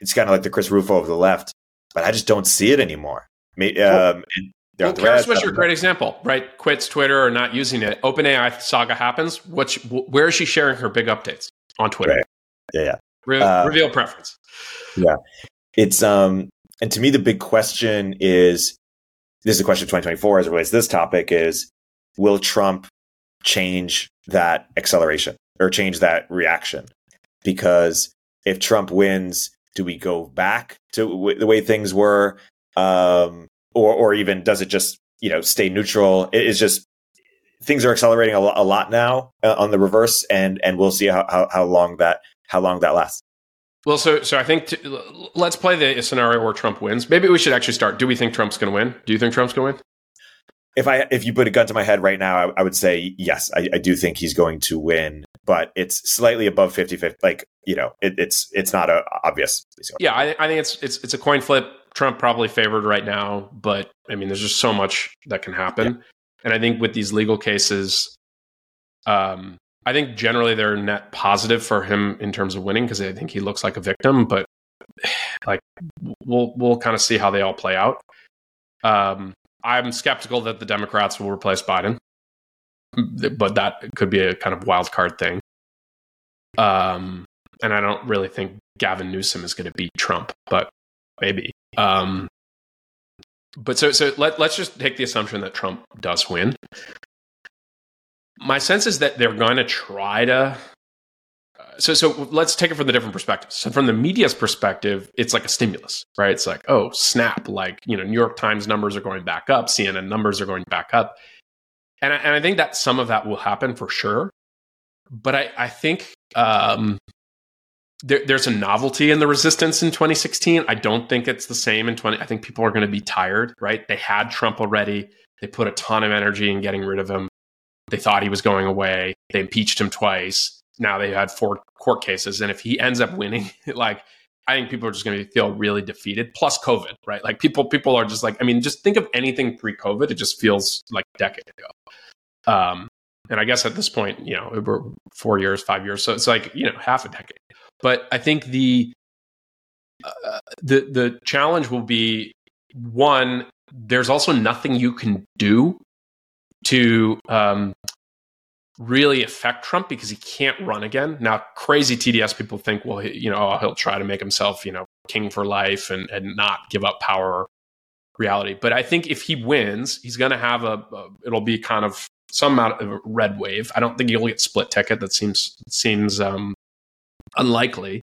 B: It's kind of like the Chris Rufo of the left, but I just don't see it anymore. Um,
A: well, Kara Swisher, great example, right? Quits Twitter or not using it. OpenAI saga happens. What's where is she sharing her big updates on Twitter?
B: Right. Yeah, yeah.
A: Re- uh, reveal preference.
B: Yeah, it's um, and to me the big question is this is a question of 2024 as it relates to this topic is will Trump change that acceleration or change that reaction? Because if Trump wins, do we go back to w- the way things were? Um, or, or even does it just, you know, stay neutral? It is just things are accelerating a, a lot now uh, on the reverse and, and we'll see how, how, how long that, how long that lasts.
A: Well, so so I think let's play the scenario where Trump wins. Maybe we should actually start. Do we think Trump's going to win? Do you think Trump's going to win?
B: If I if you put a gun to my head right now, I, I would say yes. I, I, do think he's going to win, but it's slightly above 50-50. Like you know, it, it's it's not a, obvious.
A: Yeah, I, I think it's it's it's a coin flip. Trump probably favored right now, but I mean, there's just so much that can happen, yeah. and I think with these legal cases, um, I think generally they're net positive for him in terms of winning because I think he looks like a victim, but (sighs) like we'll we'll kind of see how they all play out. Um, I'm skeptical that the Democrats will replace Biden, but that could be a kind of wild card thing. Um, and I don't really think Gavin Newsom is going to beat Trump, but maybe. Um, but so so let let's just take the assumption that Trump does win. My sense is that they're going to try to so so let's take it from the different perspectives. So from the media's perspective, it's like a stimulus, right? It's like, oh, snap, like, you know, New York Times numbers are going back up, CNN numbers are going back up. And I, and I think that some of that will happen for sure. But I, I think um, there, there's a novelty in the resistance in 2016. I don't think it's the same in 20. I think people are going to be tired, right? They had Trump already. They put a ton of energy in getting rid of him. They thought he was going away. They impeached him twice now they've had four court cases, and if he ends up winning, (laughs) like I think people are just going to feel really defeated. Plus COVID, right? Like people, people are just like, I mean, just think of anything pre-COVID. It just feels like a decade ago. Um, and I guess at this point, you know, we're four years, five years, so it's like you know half a decade. But I think the uh, the the challenge will be one. There's also nothing you can do to um, really affect Trump because he can't run again. Now, crazy TDS people think, well, he, you know, he'll try to make himself, you know, king for life and, and not give up power reality. But I think if he wins, he's going to have a, a, it'll be kind of some amount of red wave. I don't think he'll get split ticket. That seems, seems um, unlikely.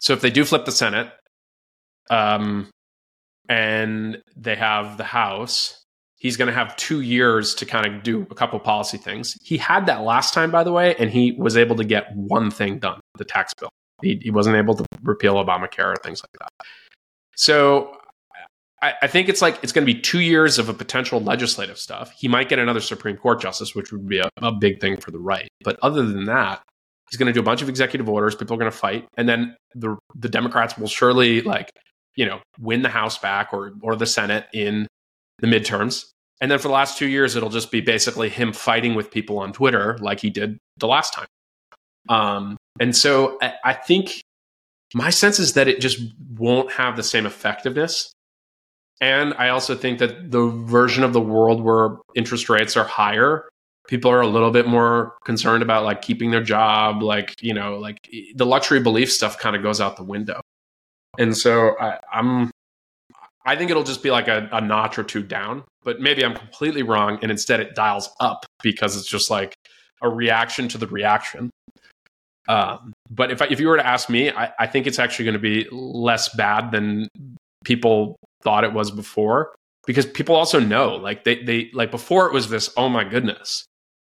A: So if they do flip the Senate, um, and they have the House, he's going to have two years to kind of do a couple policy things. He had that last time, by the way, and he was able to get one thing done the tax bill. He, he wasn't able to repeal Obamacare or things like that. So I, I think it's like it's going to be two years of a potential legislative stuff. He might get another Supreme Court justice, which would be a, a big thing for the right. But other than that, he's going to do a bunch of executive orders. People are going to fight, and then the the Democrats will surely like you know win the House back or or the Senate in the midterms. And then for the last two years, it'll just be basically him fighting with people on Twitter like he did the last time. Um, and so I, I think my sense is that it just won't have the same effectiveness. And I also think that the version of the world where interest rates are higher, people are a little bit more concerned about like keeping their job, like, you know, like the luxury belief stuff kind of goes out the window. And so I, I'm I think it'll just be like a, a, notch or two down, but maybe I'm completely wrong. And instead it dials up because it's just like a reaction to the reaction. Um, but if, I, if you were to ask me, I, I think it's actually going to be less bad than people thought it was before because people also know like they, they like before it was this, oh my goodness.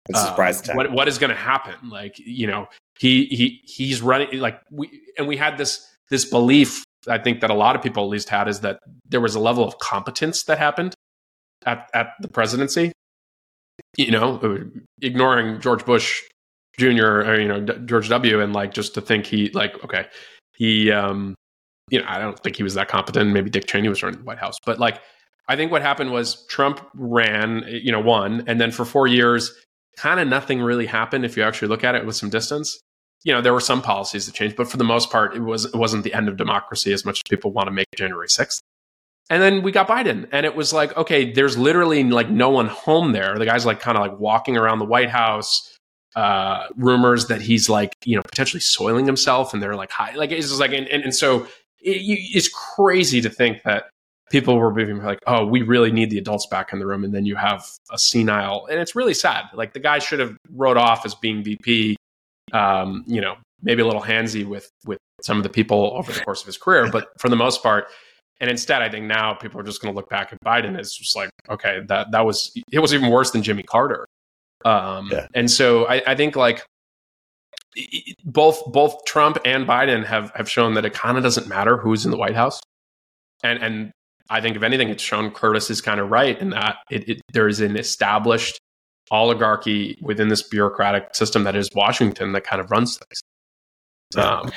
B: It's surprise
A: um, what, what is going to happen? Like, you know, he, he, he's running like we, and we had this, this belief I think that a lot of people at least had is that there was a level of competence that happened at, at the presidency. You know, ignoring George Bush Jr. or you know George W. and like just to think he like okay he um you know I don't think he was that competent. Maybe Dick Cheney was running the White House, but like I think what happened was Trump ran you know won and then for four years kind of nothing really happened if you actually look at it with some distance. You know, there were some policies that changed, but for the most part, it was it wasn't the end of democracy as much as people want to make January sixth. And then we got Biden, and it was like, okay, there's literally like no one home there. The guy's like kind of like walking around the White House. Uh, rumors that he's like, you know, potentially soiling himself, and they're like, high, like it's just like, and, and, and so it, it's crazy to think that people were being like, oh, we really need the adults back in the room, and then you have a senile, and it's really sad. Like the guy should have wrote off as being VP, um, you know, maybe a little handsy with with some of the people over the course of his career, but for the most part and instead, I think now people are just going to look back at Biden as just like, okay, that that was it was even worse than Jimmy Carter. Um, yeah. And so I, I think like both both Trump and Biden have have shown that it kind of doesn't matter who's in the White House, and and I think if anything, it's shown Curtis is kind of right in that it, it, there is an established oligarchy within this bureaucratic system that is Washington that kind of runs things. Um,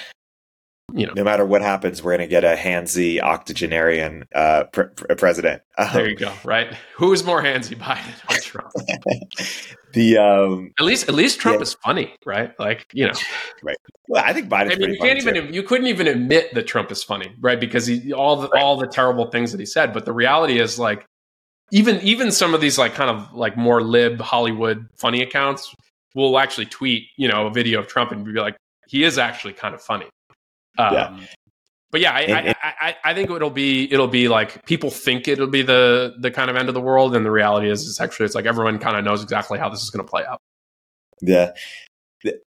A: you know,
B: no matter what happens, we're going to get a handsy octogenarian uh, pr- pr- president.
A: Um, there you go. Right? Who is more handsy, (laughs) Biden or Trump? (laughs)
B: the um,
A: at least at least Trump yeah. is funny, right? Like you know, (laughs)
B: right. Well, I think Biden. I mean,
A: you can't even
B: too.
A: you couldn't even admit that Trump is funny, right? Because he all the right. all the terrible things that he said. But the reality is, like, even even some of these like kind of like more lib Hollywood funny accounts will actually tweet, you know, a video of Trump and be like, he is actually kind of funny. Um, yeah. But yeah, I, I, I, I, think it'll be it'll be like people think it'll be the the kind of end of the world, and the reality is it's actually it's like everyone kind of knows exactly how this is going to play out.
B: Yeah,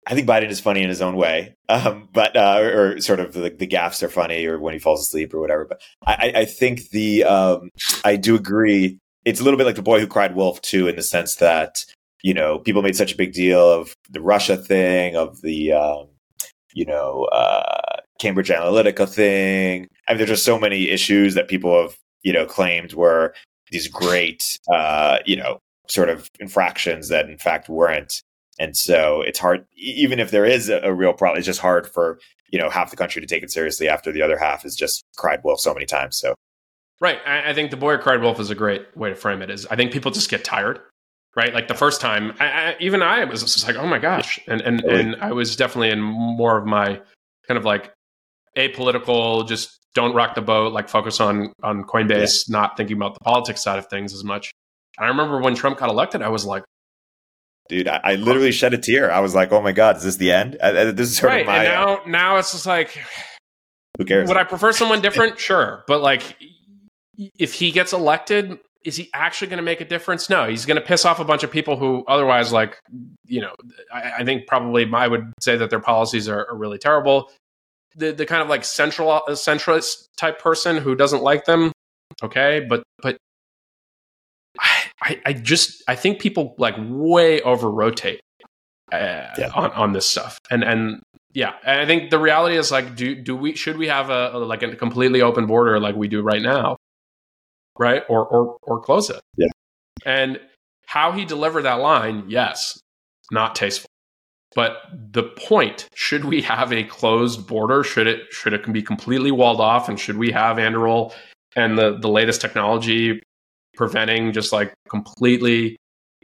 B: I think Biden is funny in his own way, um, but uh, or, sort of the, the gaffes are funny, or when he falls asleep, or whatever. But I, I think the um, I do agree. It's a little bit like the boy who cried wolf too, in the sense that you know people made such a big deal of the Russia thing, of the um, you know uh, Cambridge Analytica thing. I mean, there's just so many issues that people have, you know, claimed were these great, uh, you know, sort of infractions that in fact weren't. And so it's hard, even if there is a, a real problem, it's just hard for, you know, half the country to take it seriously after the other half has just cried wolf so many times. So,
A: right. I, I think the boy cried wolf is a great way to frame it is I think people just get tired right? Like the first time, I, I, even I was just like, oh my gosh, and and and I was definitely in more of my kind of like apolitical, just don't rock the boat, like focus on on Coinbase, yeah. not thinking about the politics side of things as much. I remember when Trump got elected, I was like,
B: dude, I, I literally shed a tear. I was like, oh my god, is this the end? Uh, this is sort
A: right.
B: of my.
A: And now, now it's just like,
B: who cares?
A: Would I prefer someone different? sure, but like, if he gets elected, is he actually going to make a difference? No, he's going to piss off a bunch of people who otherwise, like, you know, I, I think probably I would say that their policies are, are really terrible the the kind of like central uh, centralist type person who doesn't like them. Okay, but but I I just I think people like way over rotate uh, yeah. on on this stuff, and and yeah, and I think the reality is like do do we should we have a, a like a completely open border like we do right now, right? Or or or close it.
B: Yeah,
A: and how he delivered that line, yes, not tasteful. But the point, should we have a closed border? Should it should it be completely walled off? And should we have Anduril and the, the latest technology preventing just like completely,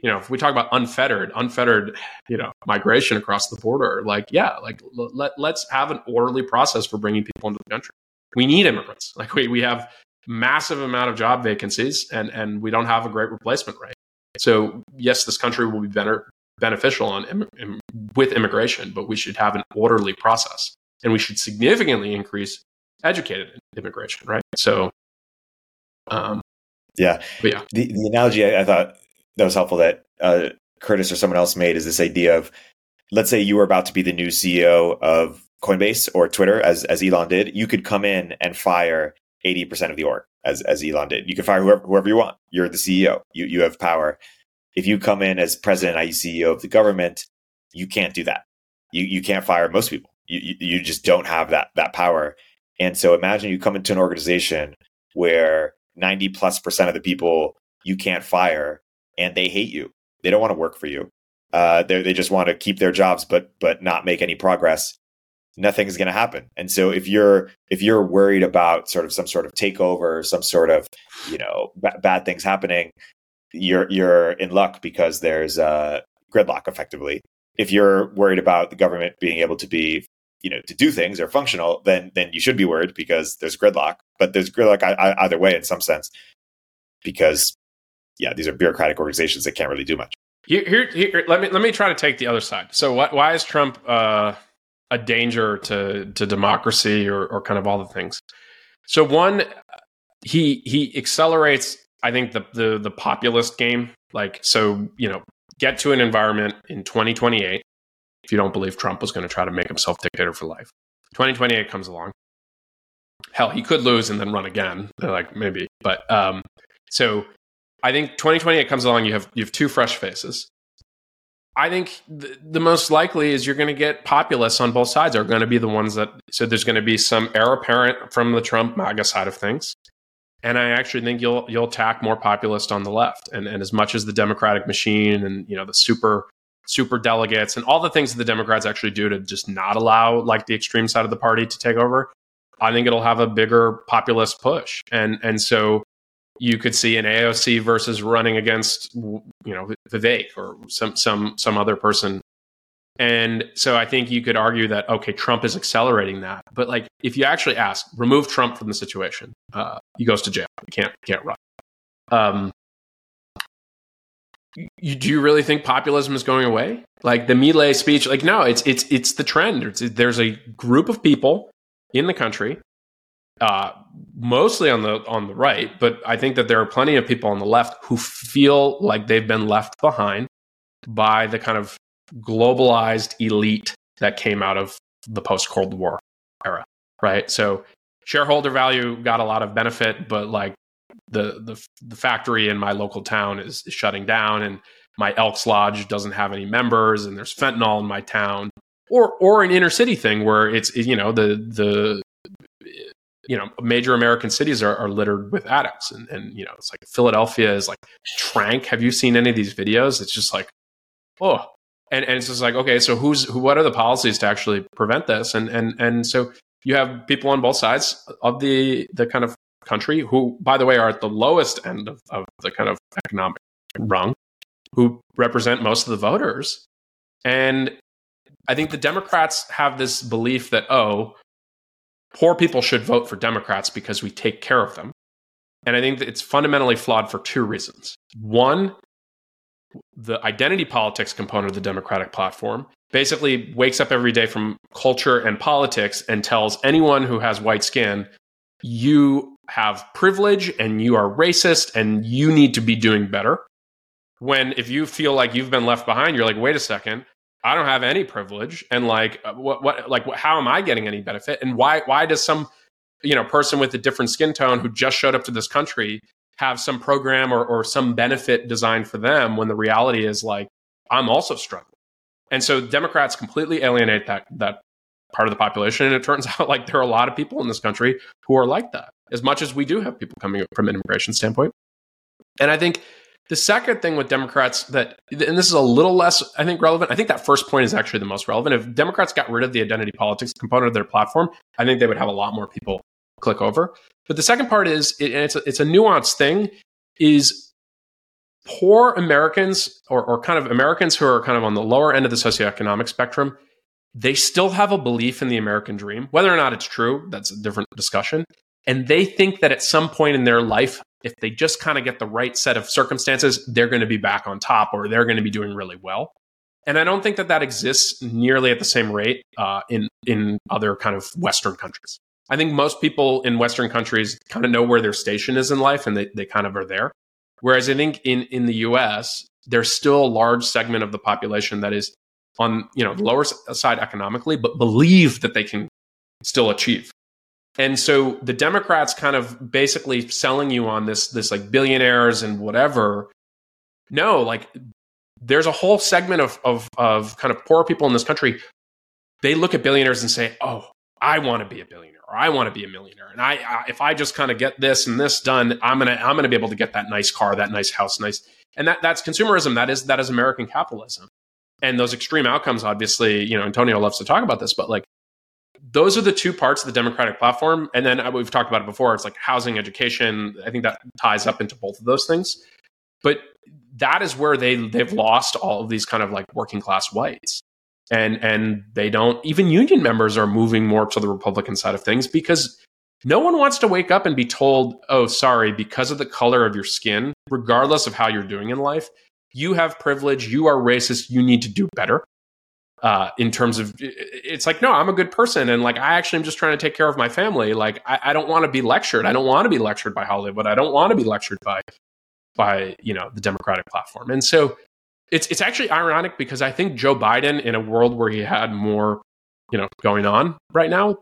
A: you know, if we talk about unfettered, unfettered, you know, migration across the border, like, yeah, like let, let's have an orderly process for bringing people into the country. We need immigrants. Like we, we have massive amount of job vacancies and, and we don't have a great replacement rate. So yes, this country will be better, beneficial on Im- Im- with immigration, but we should have an orderly process, and we should significantly increase educated immigration. Right. So, um,
B: yeah,
A: yeah.
B: The the analogy I, I thought that was helpful that uh, Curtis or someone else made is this idea of let's say you were about to be the new CEO of Coinbase or Twitter, as as Elon did, you could come in and fire eighty percent of the org, as as Elon did. You can fire whoever whoever you want. You're the CEO. You you have power if you come in as president, i.e., CEO of the government, you can't do that. You you can't fire most people. You, you you just don't have that that power. And so imagine you come into an organization where 90 plus percent of the people you can't fire and they hate you. They don't want to work for you. Uh, they just want to keep their jobs, but but not make any progress. Nothing's going to happen. And so if you're if you're worried about sort of some sort of takeover, some sort of you know b- bad things happening, you're you're in luck because there's uh gridlock effectively. If you're worried about the government being able to be, you know, to do things or functional, then then you should be worried because there's gridlock. But there's gridlock either way in some sense, because yeah, these are bureaucratic organizations that can't really do much.
A: Here, here, here let me let me try to take the other side. So, what, why is Trump uh, a danger to to democracy or, or kind of all the things? So, one, he he accelerates. I think the the the populist game. Like, so you know, get to an environment in 2028. If you don't believe Trump was going to try to make himself dictator for life, 2028 comes along. Hell, he could lose and then run again. Like maybe, but um, so I think 2028 comes along. You have you have two fresh faces. I think the, the most likely is you're going to get populists on both sides are going to be the ones that so there's going to be some heir apparent from the Trump MAGA side of things, and I actually think you'll you'll attack more populist on the left. And and as much as the Democratic machine and you know the super super delegates and all the things that the Democrats actually do to just not allow like the extreme side of the party to take over, I think it'll have a bigger populist push. And and so you could see an AOC versus running against you know Vivek or some some some other person. And so I think you could argue that okay, Trump is accelerating that. But like, if you actually ask, remove Trump from the situation, uh, he goes to jail. He can't can't run. Um, you, do you really think populism is going away? Like the Milei speech, like no, it's it's it's the trend. It's, there's a group of people in the country uh, mostly on the on the right, but I think that there are plenty of people on the left who feel like they've been left behind by the kind of globalized elite that came out of the post Cold War era, right? So shareholder value got a lot of benefit, but like the the the factory in my local town is, is shutting down, and my Elks Lodge doesn't have any members, and there's fentanyl in my town, or or an inner city thing where it's you know the the you know, major American cities are, are littered with addicts. And, and, you know, it's like Philadelphia is like trank. Have you seen any of these videos? It's just like, oh, and, and it's just like, okay, so who's, who, what are the policies to actually prevent this? And, and, and so you have people on both sides of the, the kind of country who, by the way, are at the lowest end of, of the kind of economic rung who represent most of the voters. And I think the Democrats have this belief that, oh, poor people should vote for Democrats because we take care of them. And I think that it's fundamentally flawed for two reasons. One, the identity politics component of the Democratic platform basically wakes up every day from culture and politics and tells anyone who has white skin, you have privilege and you are racist and you need to be doing better. When if you feel like you've been left behind, you're like, wait a second, I don't have any privilege, and like uh, what what like how am I getting any benefit? And why why does some you know person with a different skin tone who just showed up to this country have some program or, or some benefit designed for them when the reality is like I'm also struggling. And so Democrats completely alienate that that part of the population. And it turns (laughs) out like there are a lot of people in this country who are like that, as much as we do have people coming from an immigration standpoint. And I think the second thing with Democrats that, and this is a little less, I think, relevant. I think that first point is actually the most relevant. If Democrats got rid of the identity politics component of their platform, I think they would have a lot more people click over. But the second part is, and it's a, it's a nuanced thing, is poor Americans or, or kind of Americans who are kind of on the lower end of the socioeconomic spectrum, they still have a belief in the American dream. Whether or not it's true, that's a different discussion. And they think that at some point in their life, if they just kind of get the right set of circumstances, they're going to be back on top or they're going to be doing really well. And I don't think that that exists nearly at the same rate uh, in in other kind of Western countries. I think most people in Western countries kind of know where their station is in life and they, they kind of are there. Whereas I think in, in the US, there's still a large segment of the population that is on you know the lower side economically, but believe that they can still achieve. And so the Democrats kind of basically selling you on this this like billionaires and whatever. No, like there's a whole segment of of of kind of poor people in this country. They look at billionaires and say, "Oh, I want to be a billionaire or I want to be a millionaire." And I, I if I just kind of get this and this done, I'm going to I'm going to be able to get that nice car, that nice house, nice. And that that's consumerism. That is that is American capitalism. And those extreme outcomes obviously, you know, Antonio loves to talk about this, but like those are the two parts of the Democratic platform. And then uh, we've talked about it before. It's like housing, education. I think that ties up into both of those things. But that is where they they've lost all of these kind of like working class whites and and they don't even union members are moving more to the republican side of things because no one wants to wake up and be told oh sorry because of the color of your skin regardless of how you're doing in life you have privilege you are racist you need to do better uh, in terms of it's like no i'm a good person. And like i actually am just trying to take care of my family. Like i, I don't want to be lectured. I don't want to be lectured by hollywood. I don't want to be lectured by by you know the democratic platform. And so it's it's actually ironic because i think joe biden in a world where he had more you know going on right now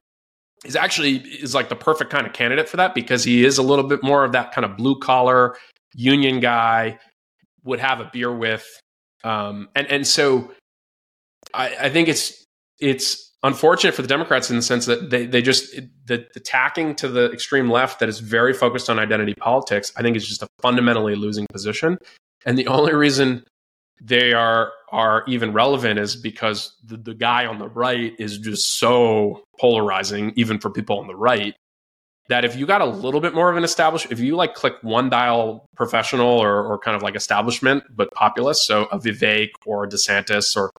A: is actually is like the perfect kind of candidate for that because he is a little bit more of that kind of blue collar union guy would have a beer with um, and and so I, I think it's it's unfortunate for the Democrats in the sense that they they just the, the tacking to the extreme left that is very focused on identity politics. I think is just a fundamentally losing position, and the only reason they are are even relevant is because the, the guy on the right is just so polarizing, even for people on the right. That if you got a little bit more of an established, if you like click one dial professional or, or kind of like establishment, but populist, so a Vivek or a DeSantis or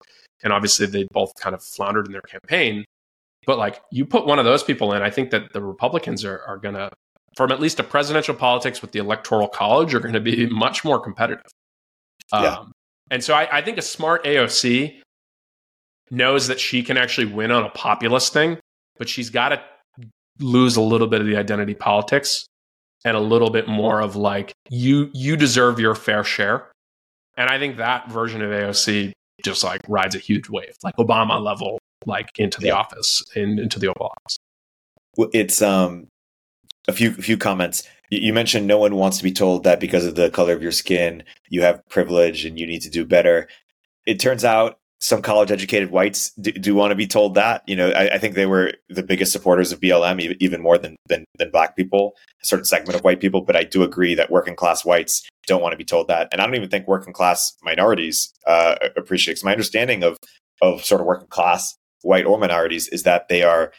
A: and obviously they both kind of floundered in their campaign. But like you put one of those people in, I think that the Republicans are, are going to, from at least a presidential politics with the electoral college, are going to be (laughs) much more competitive. Yeah. Um, and so I, I think a smart AOC knows that she can actually win on a populist thing, but she's got to lose a little bit of the identity politics and a little bit more of like you you deserve your fair share. And I think that version of AOC just like rides a huge wave, like Obama level, like into the yeah. office and into the Oval Office.
B: Well, it's um a few a few comments. You mentioned no one wants to be told that because of the color of your skin, you have privilege and you need to do better. It turns out some college educated whites do, do, want to be told that. You know, I, I, think they were the biggest supporters of BLM, even more than, than, than black people, a certain segment of white people. But I do agree that working class whites don't want to be told that, and I don't even think working class minorities uh, appreciate. Because my understanding of of sort of working class white or minorities is that they are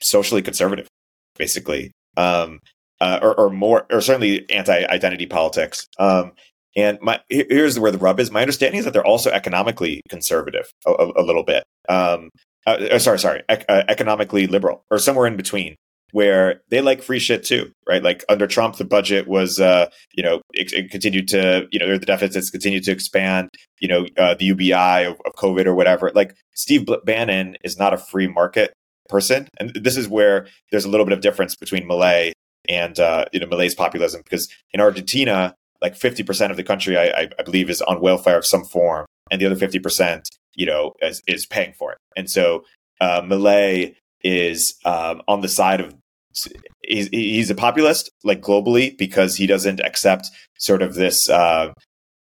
B: socially conservative, basically, um, uh, or, or, more, or certainly anti identity politics. Um, and my here's where the rub is. My understanding is that they're also economically conservative a, a, a little bit. Um, uh, uh sorry, sorry, ec- uh, economically liberal or somewhere in between, where they like free shit too, right? Like under Trump, the budget was, uh, you know, it, it, continued to, you know, the deficits continued to expand. You know, uh, the UBI of, of COVID or whatever. Like Steve Bannon is not a free market person, and this is where there's a little bit of difference between Milei and uh, you know Milei's populism because in Argentina like 50% of the country, I, I, believe, is on welfare of some form, and the other 50%, you know, is, is paying for it. And so uh, Milei is um, on the side of he's, he's a populist, like globally, because he doesn't accept sort of this. Uh,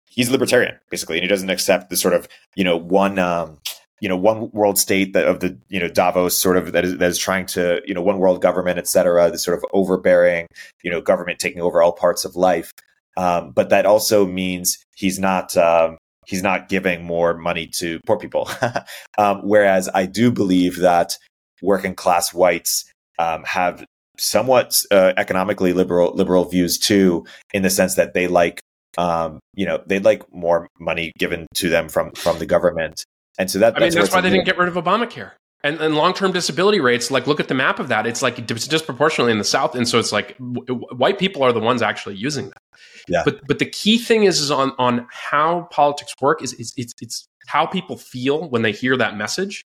B: he's libertarian, basically, and he doesn't accept the sort of you know one. Um, you know, one world state that of the you know Davos sort of that is that is trying to you know one world government, et cetera. The sort of overbearing you know government taking over all parts of life. Um, but that also means he's not um, he's not giving more money to poor people. (laughs) um, whereas I do believe that working class whites um, have somewhat uh, economically liberal liberal views too, in the sense that they like um, you know they'd like more money given to them from from the government. And so that
A: I mean that's why they didn't get rid of Obamacare. And, and long-term disability rates, like look at the map of that. It's like it's disproportionately in the South, and so it's like w- white people are the ones actually using that.
B: Yeah.
A: But but the key thing is is on on how politics work is, is it's it's how people feel when they hear that message.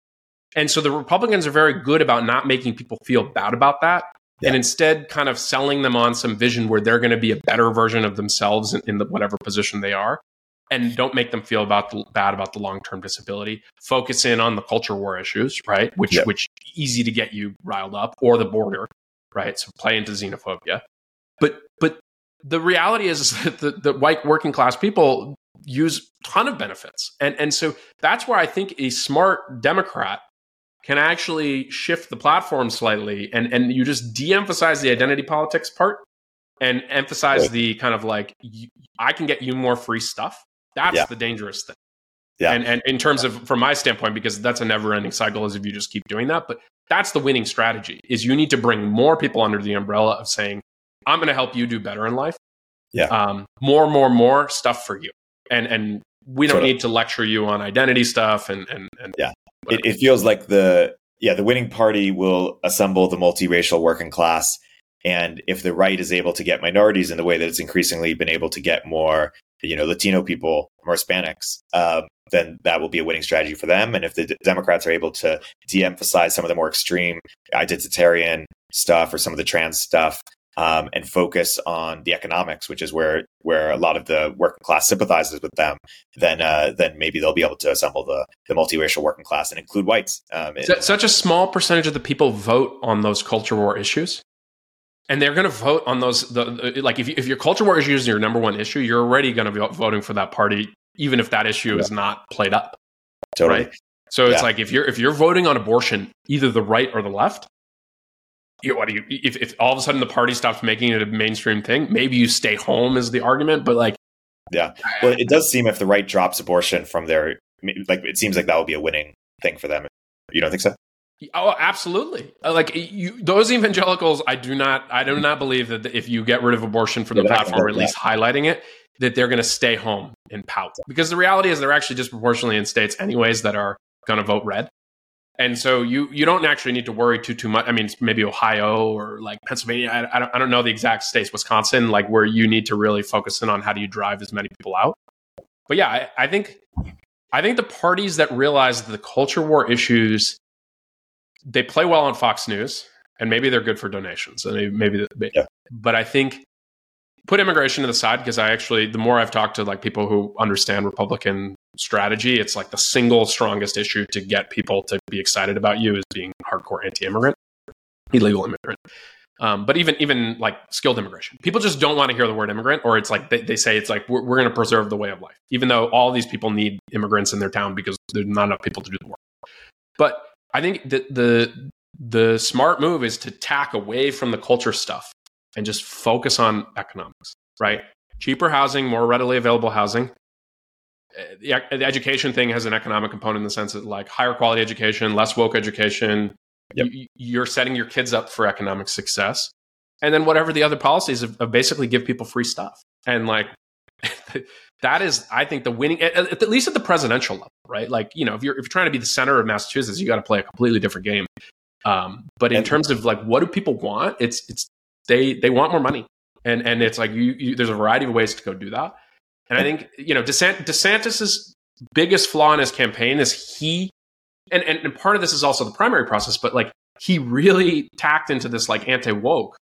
A: And so the Republicans are very good about not making people feel bad about that. Yeah. And instead, kind of selling them on some vision where they're going to be a better version of themselves in, in the, whatever position they are, and don't make them feel about the, bad about the long term disability. Focus in on the culture war issues, right? Which yeah. which easy to get you riled up, or the border, right? So play into xenophobia. But but the reality is, that the, the white working class people use a ton of benefits. And, and so that's where I think a smart Democrat can actually shift the platform slightly and, and you just de emphasize the identity politics part and emphasize right. the kind of like, I can get you more free stuff. That's yeah. the dangerous thing. Yeah. And, and in terms of, from my standpoint, because that's a never ending cycle as if you just keep doing that. But that's the winning strategy is you need to bring more people under the umbrella of saying, I'm going to help you do better in life.
B: Yeah.
A: Um, more, more, more stuff for you. and and we don't
B: Totally.
A: need to lecture you on identity stuff and and, and
B: Yeah. it, it feels like the yeah the winning party will assemble the multiracial working class and if the right is able to get minorities in the way that it's increasingly been able to get more you know latino people more hispanics um, then that will be a winning strategy for them and if the democrats are able to de-emphasize some of the more extreme identitarian stuff or some of the trans stuff um, and focus on the economics, which is where where a lot of the working class sympathizes with them, then uh, then maybe they'll be able to assemble the the multiracial working class and include whites. Um, in-
A: such a small percentage of the people vote on those culture war issues and they're going to vote on those the, the- like if, you, if your culture war issue is your number one issue you're already going to be voting for that party even if that issue is not played up
B: totally.
A: right so it's
B: Yeah.
A: like if you're if you're voting on abortion either the right or the left you, what do you if, if all of a sudden the party stops making it a mainstream thing maybe you stay home is the argument but like
B: Yeah. Well, it does seem if the right drops abortion from their like, it seems like that would be a winning thing for them. You don't think so?
A: Oh, absolutely! Uh, Like you, those evangelicals, I do not, I do not believe that if you get rid of abortion from the
B: Yeah, they're
A: platform, or at least highlighting it, that they're going to stay home and pout. Because the reality is, they're actually disproportionately in states, anyways, that are going to vote red. And so you you don't actually need to worry too too much. I mean, maybe Ohio or like Pennsylvania. I, I don't I don't know the exact states. Wisconsin, like where you need to really focus in on how do you drive as many people out. But yeah, I, I think I think the parties that realize the culture war issues they play well on Fox News, and maybe they're good for donations, and maybe, maybe
B: Yeah.
A: but I think put immigration to the side because I actually the more I've talked to like people who understand Republican strategy, it's like the single strongest issue to get people to be excited about you is being hardcore anti-immigrant, illegal immigrant. Um, but even even like skilled immigration, people just don't want to hear the word immigrant, or it's like they, they say it's like we're, we're going to preserve the way of life, even though all these people need immigrants in their town because there's not enough people to do the work. But I think that the the smart move is to tack away from the culture stuff and just focus on economics, right? Cheaper housing, more readily available housing. Uh, The, the education thing has an economic component in the sense that like higher quality education, less woke education,
B: Yep.
A: you, you're setting your kids up for economic success. And then whatever the other policies of, of basically give people free stuff. And like (laughs) that is, I think, the winning at, at least at the presidential level, right? Like, you know, if you're if you're trying to be the center of Massachusetts, you got to play a completely different game. Um, but in
B: And-
A: terms of like what do people want, it's it's they they want more money, and and it's like you, you there's a variety of ways to go do that. And I think you know DeSant, DeSantis's biggest flaw in his campaign is he, and, and and part of this is also the primary process, but like he really tacked into this like anti woke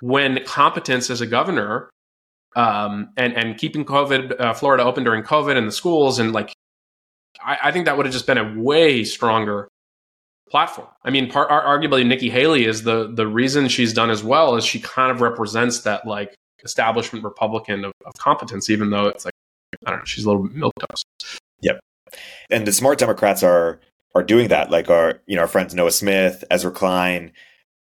A: when competence as a governor um, and and keeping COVID uh, Florida open during COVID and the schools and like I, I think that would have just been a way stronger platform. I mean, part, arguably Nikki Haley is the the reason she's done as well is she kind of represents that like establishment Republican of, of competence, even though it's like I don't know, she's a little milk toast.
B: Yep, and the smart Democrats are are doing that. Like our you know our friends Noah Smith, Ezra Klein,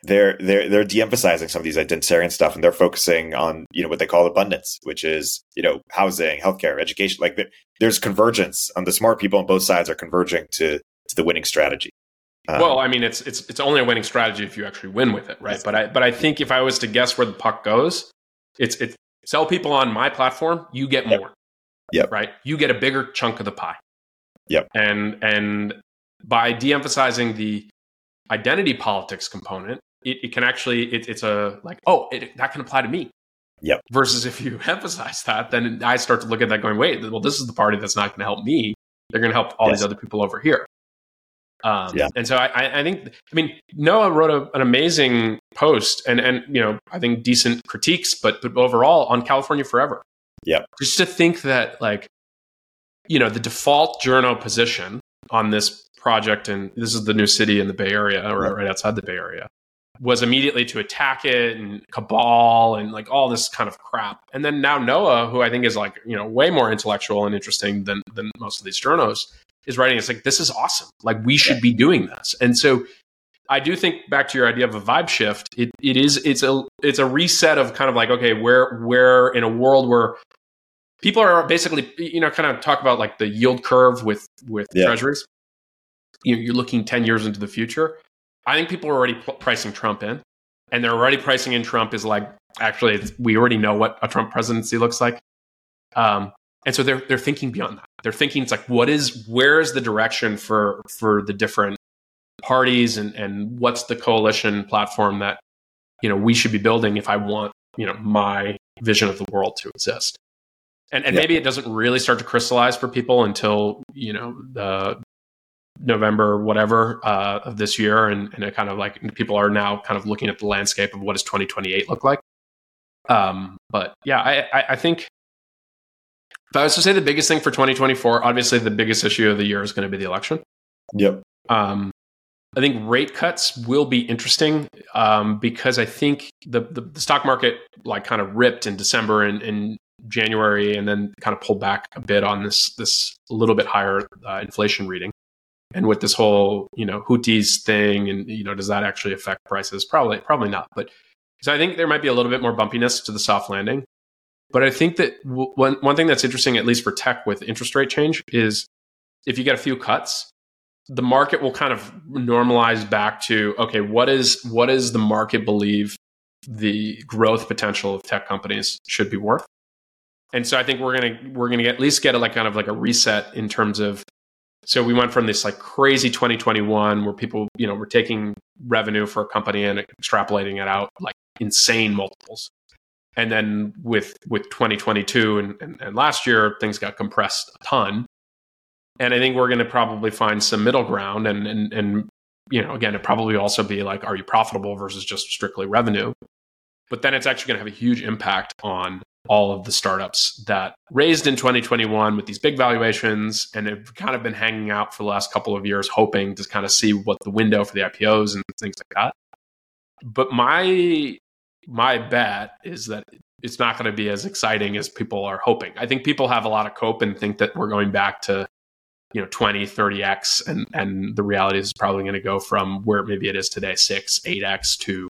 B: they're they're they're de-emphasizing some of these identitarian stuff, and they're focusing on you know what they call abundance, which is you know housing, healthcare, education. Like there's convergence. On the smart people on both sides are converging to to the winning strategy. Um,
A: well, I mean, it's it's it's only a winning strategy if you actually win with it, right? But I but I think if I was to guess where the puck goes, it's it's sell people on my platform, you get more.
B: Yep.
A: Right? You get a bigger chunk of the pie.
B: Yep.
A: And and by de-emphasizing the identity politics component, it, it can actually it, it's a like oh it, that can apply to me.
B: Yep.
A: Versus if you (laughs) emphasize that, then I start to look at that going, wait, well, this is the party that's not going to help me. They're going to help all
B: Yes.
A: these other people over here. Um,
B: Yeah.
A: And so I, I, think, I mean, Noah wrote a, an amazing post and, and, you know, I think decent critiques, but, but overall on California Forever.
B: Yeah.
A: Just to think that, like, you know, the default journal position on this project, and this is the new city in the Bay Area or
B: Right.
A: outside the Bay Area, was immediately to attack it and cabal and like all this kind of crap. And then now Noah, who I think is like, you know, way more intellectual and interesting than, than most of these journos, is writing. It's like, this is awesome. Like, we should be doing this. And so I do think back to your idea of a vibe shift. It, it is, it's a, it's a reset of kind of like, okay, where, where in a world where people are basically, you know, kind of talk about like the yield curve with, with
B: Yeah.
A: treasuries. You- You're looking 10 years into the future. I think people are already pricing Trump in, and they're already pricing in Trump is like actually it's, we already know what a Trump presidency looks like. Um, and so they're they're thinking beyond that. They're thinking it's like what is where is the direction for for the different parties and and what's the coalition platform that you know we should be building if I want you know my vision of the world to exist. And and yeah. maybe it doesn't really start to crystallize for people until you know the November whatever uh, of this year, and and it kind of like people are now kind of looking at the landscape of what does 2028 look like. Um, but yeah, I, I, I think if I was to say the biggest thing for 2024, obviously the biggest issue of the year is going to be the election.
B: Yep.
A: Um, I think rate cuts will be interesting um, because I think the, the, the stock market like kind of ripped in December and, and, January, and then kind of pulled back a bit on this this little bit higher uh, inflation reading. And with this whole you know Houthis thing, and you know does that actually affect prices? Probably probably not. But so I think there might be a little bit more bumpiness to the soft landing. But I think that w- one one thing that's interesting, at least for tech with interest rate change, is if you get a few cuts, the market will kind of normalize back to okay, what is what does the market believe the growth potential of tech companies should be worth? And so I think we're gonna we're gonna at least get a, like kind of like a reset in terms of so we went from this like crazy 2021 where people you know were taking revenue for a company and extrapolating it out like insane multiples and then with with 2022 and, and, and last year things got compressed a ton and I think we're going to probably find some middle ground. And, and, and, you know, again, it probably also be like, are you profitable versus just strictly revenue? But then it's actually going to have a huge impact on all of the startups that raised in 2021 with these big valuations and have kind of been hanging out for the last couple of years, hoping to kind of see what the window for the IPOs and things like that. But my my bet is that it's not going to be as exciting as people are hoping. I think people have a lot of cope and think that we're going back to you know 20 30x and and the reality is probably going to go from where maybe it is today 6 8x to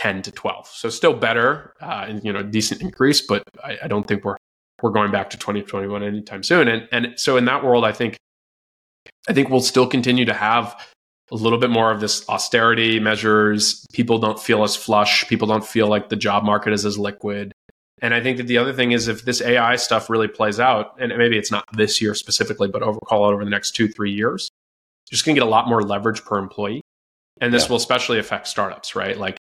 A: 10 to 12 so still better uh, and you know decent increase but I, I, don't think we're we're going back to 2021 anytime soon and and so in that world i think i think we'll still continue to have a little bit more of this austerity measures people don't feel as flush people don't feel like the job market is as liquid and I think that the other thing is if this AI stuff really plays out, and maybe it's not this year specifically, but over call it over the next two, three years, you're just going to get a lot more leverage per employee. And this yeah. will especially affect startups, right? Like,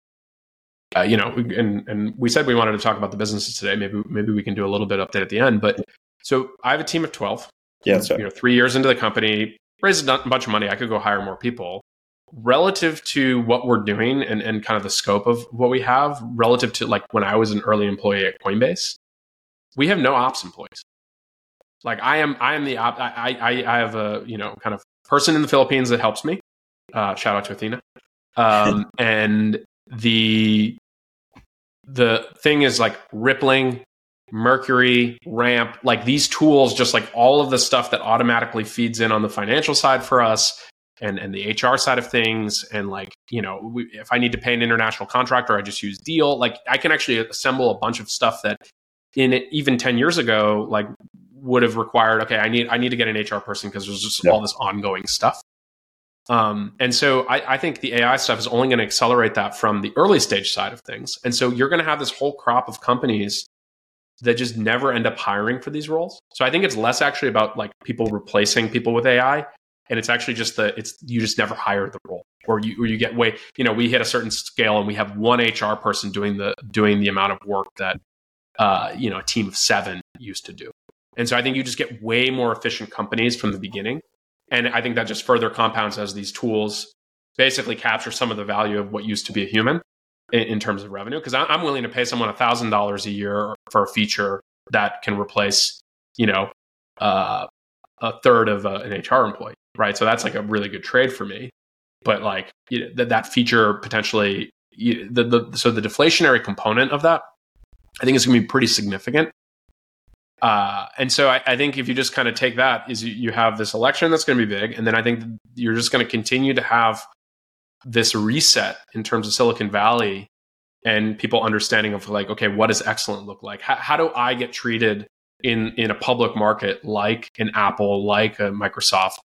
A: uh, you know, and, and we said we wanted to talk about the businesses today. Maybe, maybe we can do a little bit update at the end. But so I have a team of 12.
B: Yeah. You
A: know, three years into the company, raised a bunch of money. I could go hire more people relative to what we're doing and, and kind of the scope of what we have relative to like when I was an early employee at Coinbase, we have no ops employees. Like I am, I am the op. I, I, I have a you know kind of person in the Philippines that helps me. Uh, shout out to Athena. Um, (laughs) and the the thing is like Rippling, Mercury, Ramp, like these tools, just like all of the stuff that automatically feeds in on the financial side for us and and the HR side of things and like you know we, if I need to pay an international contractor I just use Deel like I can actually assemble a bunch of stuff that in it, even 10 years ago like would have required okay I need I need to get an HR person because there's just yeah. all this ongoing stuff um, and so I, I think the AI stuff is only going to accelerate that from the early stage side of things and so you're going to have this whole crop of companies that just never end up hiring for these roles so I think it's less actually about like people replacing people with AI and it's actually just the it's you just never hire the role or you or you get way you know we hit a certain scale and we have one HR person doing the doing the amount of work that uh, you know a team of seven used to do. And so I think you just get way more efficient companies from the beginning. And I think that just further compounds as these tools basically capture some of the value of what used to be a human in, in terms of revenue. Because I'm willing to pay someone thousand dollars a year for a feature that can replace, you know, uh, a third of uh, an HR employee right? So that's like a really good trade for me. But like you know, that, that feature potentially, you, the, the so the deflationary component of that, I think is going to be pretty significant. Uh, and so I, I, think if you just kind of take that, is you, you have this election that's going to be big, and then I think you're just going to continue to have this reset in terms of Silicon Valley and people understanding of like, okay, what does excellent look like? How, how do I get treated in in a public market like an Apple, like a Microsoft,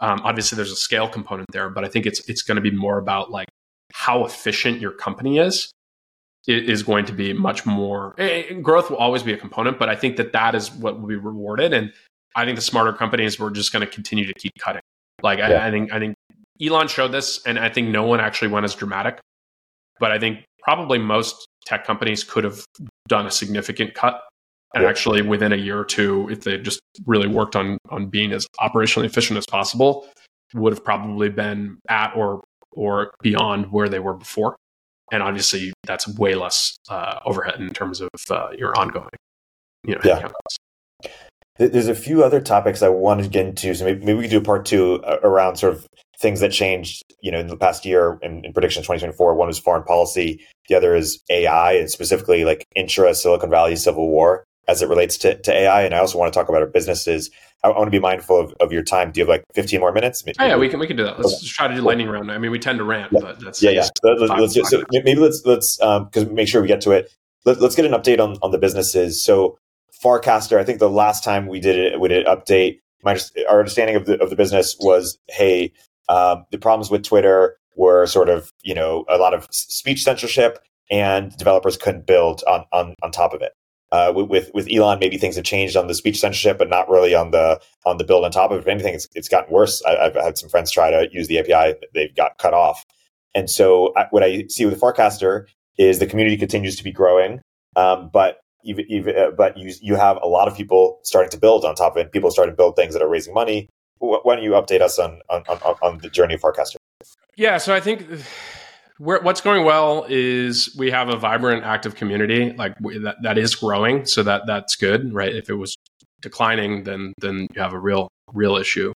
A: um, obviously, there's a scale component there, but I think it's it's going to be more about like how efficient your company is, is going to be much more growth will always be a component but i think that that is what will be rewarded and i think the smarter companies were just going to continue to keep cutting like yeah. I, I, think i think elon showed this and i think no one actually went as dramatic but i think probably most tech companies could have done a significant cut and yeah. actually within a year or two if they just really worked on on being as operationally efficient as possible would have probably been at or or beyond where they were before and obviously that's way less uh, overhead in terms of uh, your ongoing you know
B: yeah. there's a few other topics i wanted to get into so maybe, maybe we could do a part two uh, around sort of things that changed you know in the past year in, in prediction 2024 one is foreign policy the other is ai and specifically like intra silicon valley civil war as it relates to, to ai and i also want to talk about our businesses I, I want to be mindful of, of your time. Do you have like 15 more minutes?
A: Maybe, oh, yeah, we can we can do that. Let's okay. try to do lightning round. I mean, we tend to rant,
B: yeah.
A: but that's
B: yeah, yeah. Let's, let's so maybe let's let's um because make sure we get to it. Let, us get an update on on the businesses. So Farcaster, I think the last time we did it, we did an update. My our understanding of the of the business was, hey, um, the problems with Twitter were sort of you know a lot of speech censorship, and developers couldn't build on on on top of it uh, with with Elon, maybe things have changed on the speech censorship, but not really on the on the build on top of it. If anything, it's, it's gotten worse. I, have had some friends try to use the API, they've got cut off. And so, I, what I see with the Farcaster is the community continues to be growing, um, but even, even uh, but you you have a lot of people starting to build on top of it. People starting to build things that are raising money. Why don't you update us on on, on, on the journey of Farcaster?
A: Yeah, so I think what's going well is we have a vibrant, active community like that, that is growing. So that that's good, right? If it was declining, then then you have a real real issue.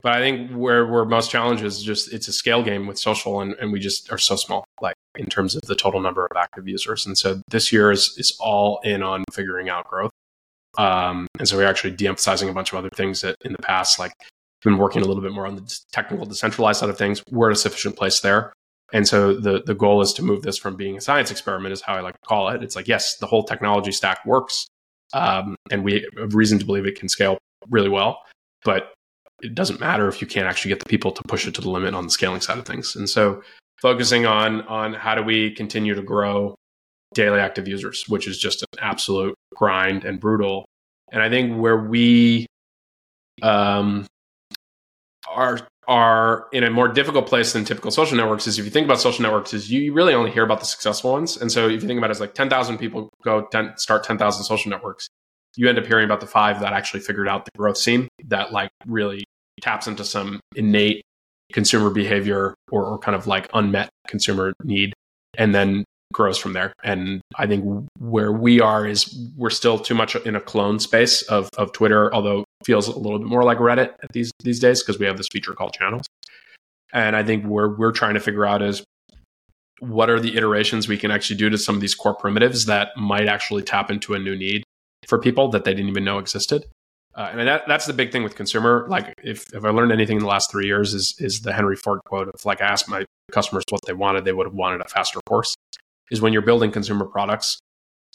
A: But I think where we're most challenged is just it's a scale game with social, and, and we just are so small, like in terms of the total number of active users. And so this year is is all in on figuring out growth. Um, and so we're actually de-emphasizing a bunch of other things that in the past, like been working a little bit more on the technical decentralized side of things. We're at a sufficient place there. And so the the goal is to move this from being a science experiment, is how I like to call it. It's like yes, the whole technology stack works, um, and we have reason to believe it can scale really well, but it doesn't matter if you can't actually get the people to push it to the limit on the scaling side of things. And so focusing on on how do we continue to grow daily active users, which is just an absolute grind and brutal. And I think where we um, are are in a more difficult place than typical social networks is if you think about social networks is you really only hear about the successful ones. And so if you think about it as like 10,000 people go 10, start 10,000 social networks you end up hearing about the five that actually figured out the growth scene that like really taps into some innate consumer behavior or, or kind of like unmet consumer need. And then grows from there. And I think where we are is we're still too much in a clone space of, of Twitter, although feels a little bit more like Reddit these these days because we have this feature called channels. And I think where we're trying to figure out is what are the iterations we can actually do to some of these core primitives that might actually tap into a new need for people that they didn't even know existed. Uh, and that, that's the big thing with consumer. Like, if, if I learned anything in the last three years, is is the Henry Ford quote of like, I asked my customers what they wanted, they would have wanted a faster course is when you're building consumer products,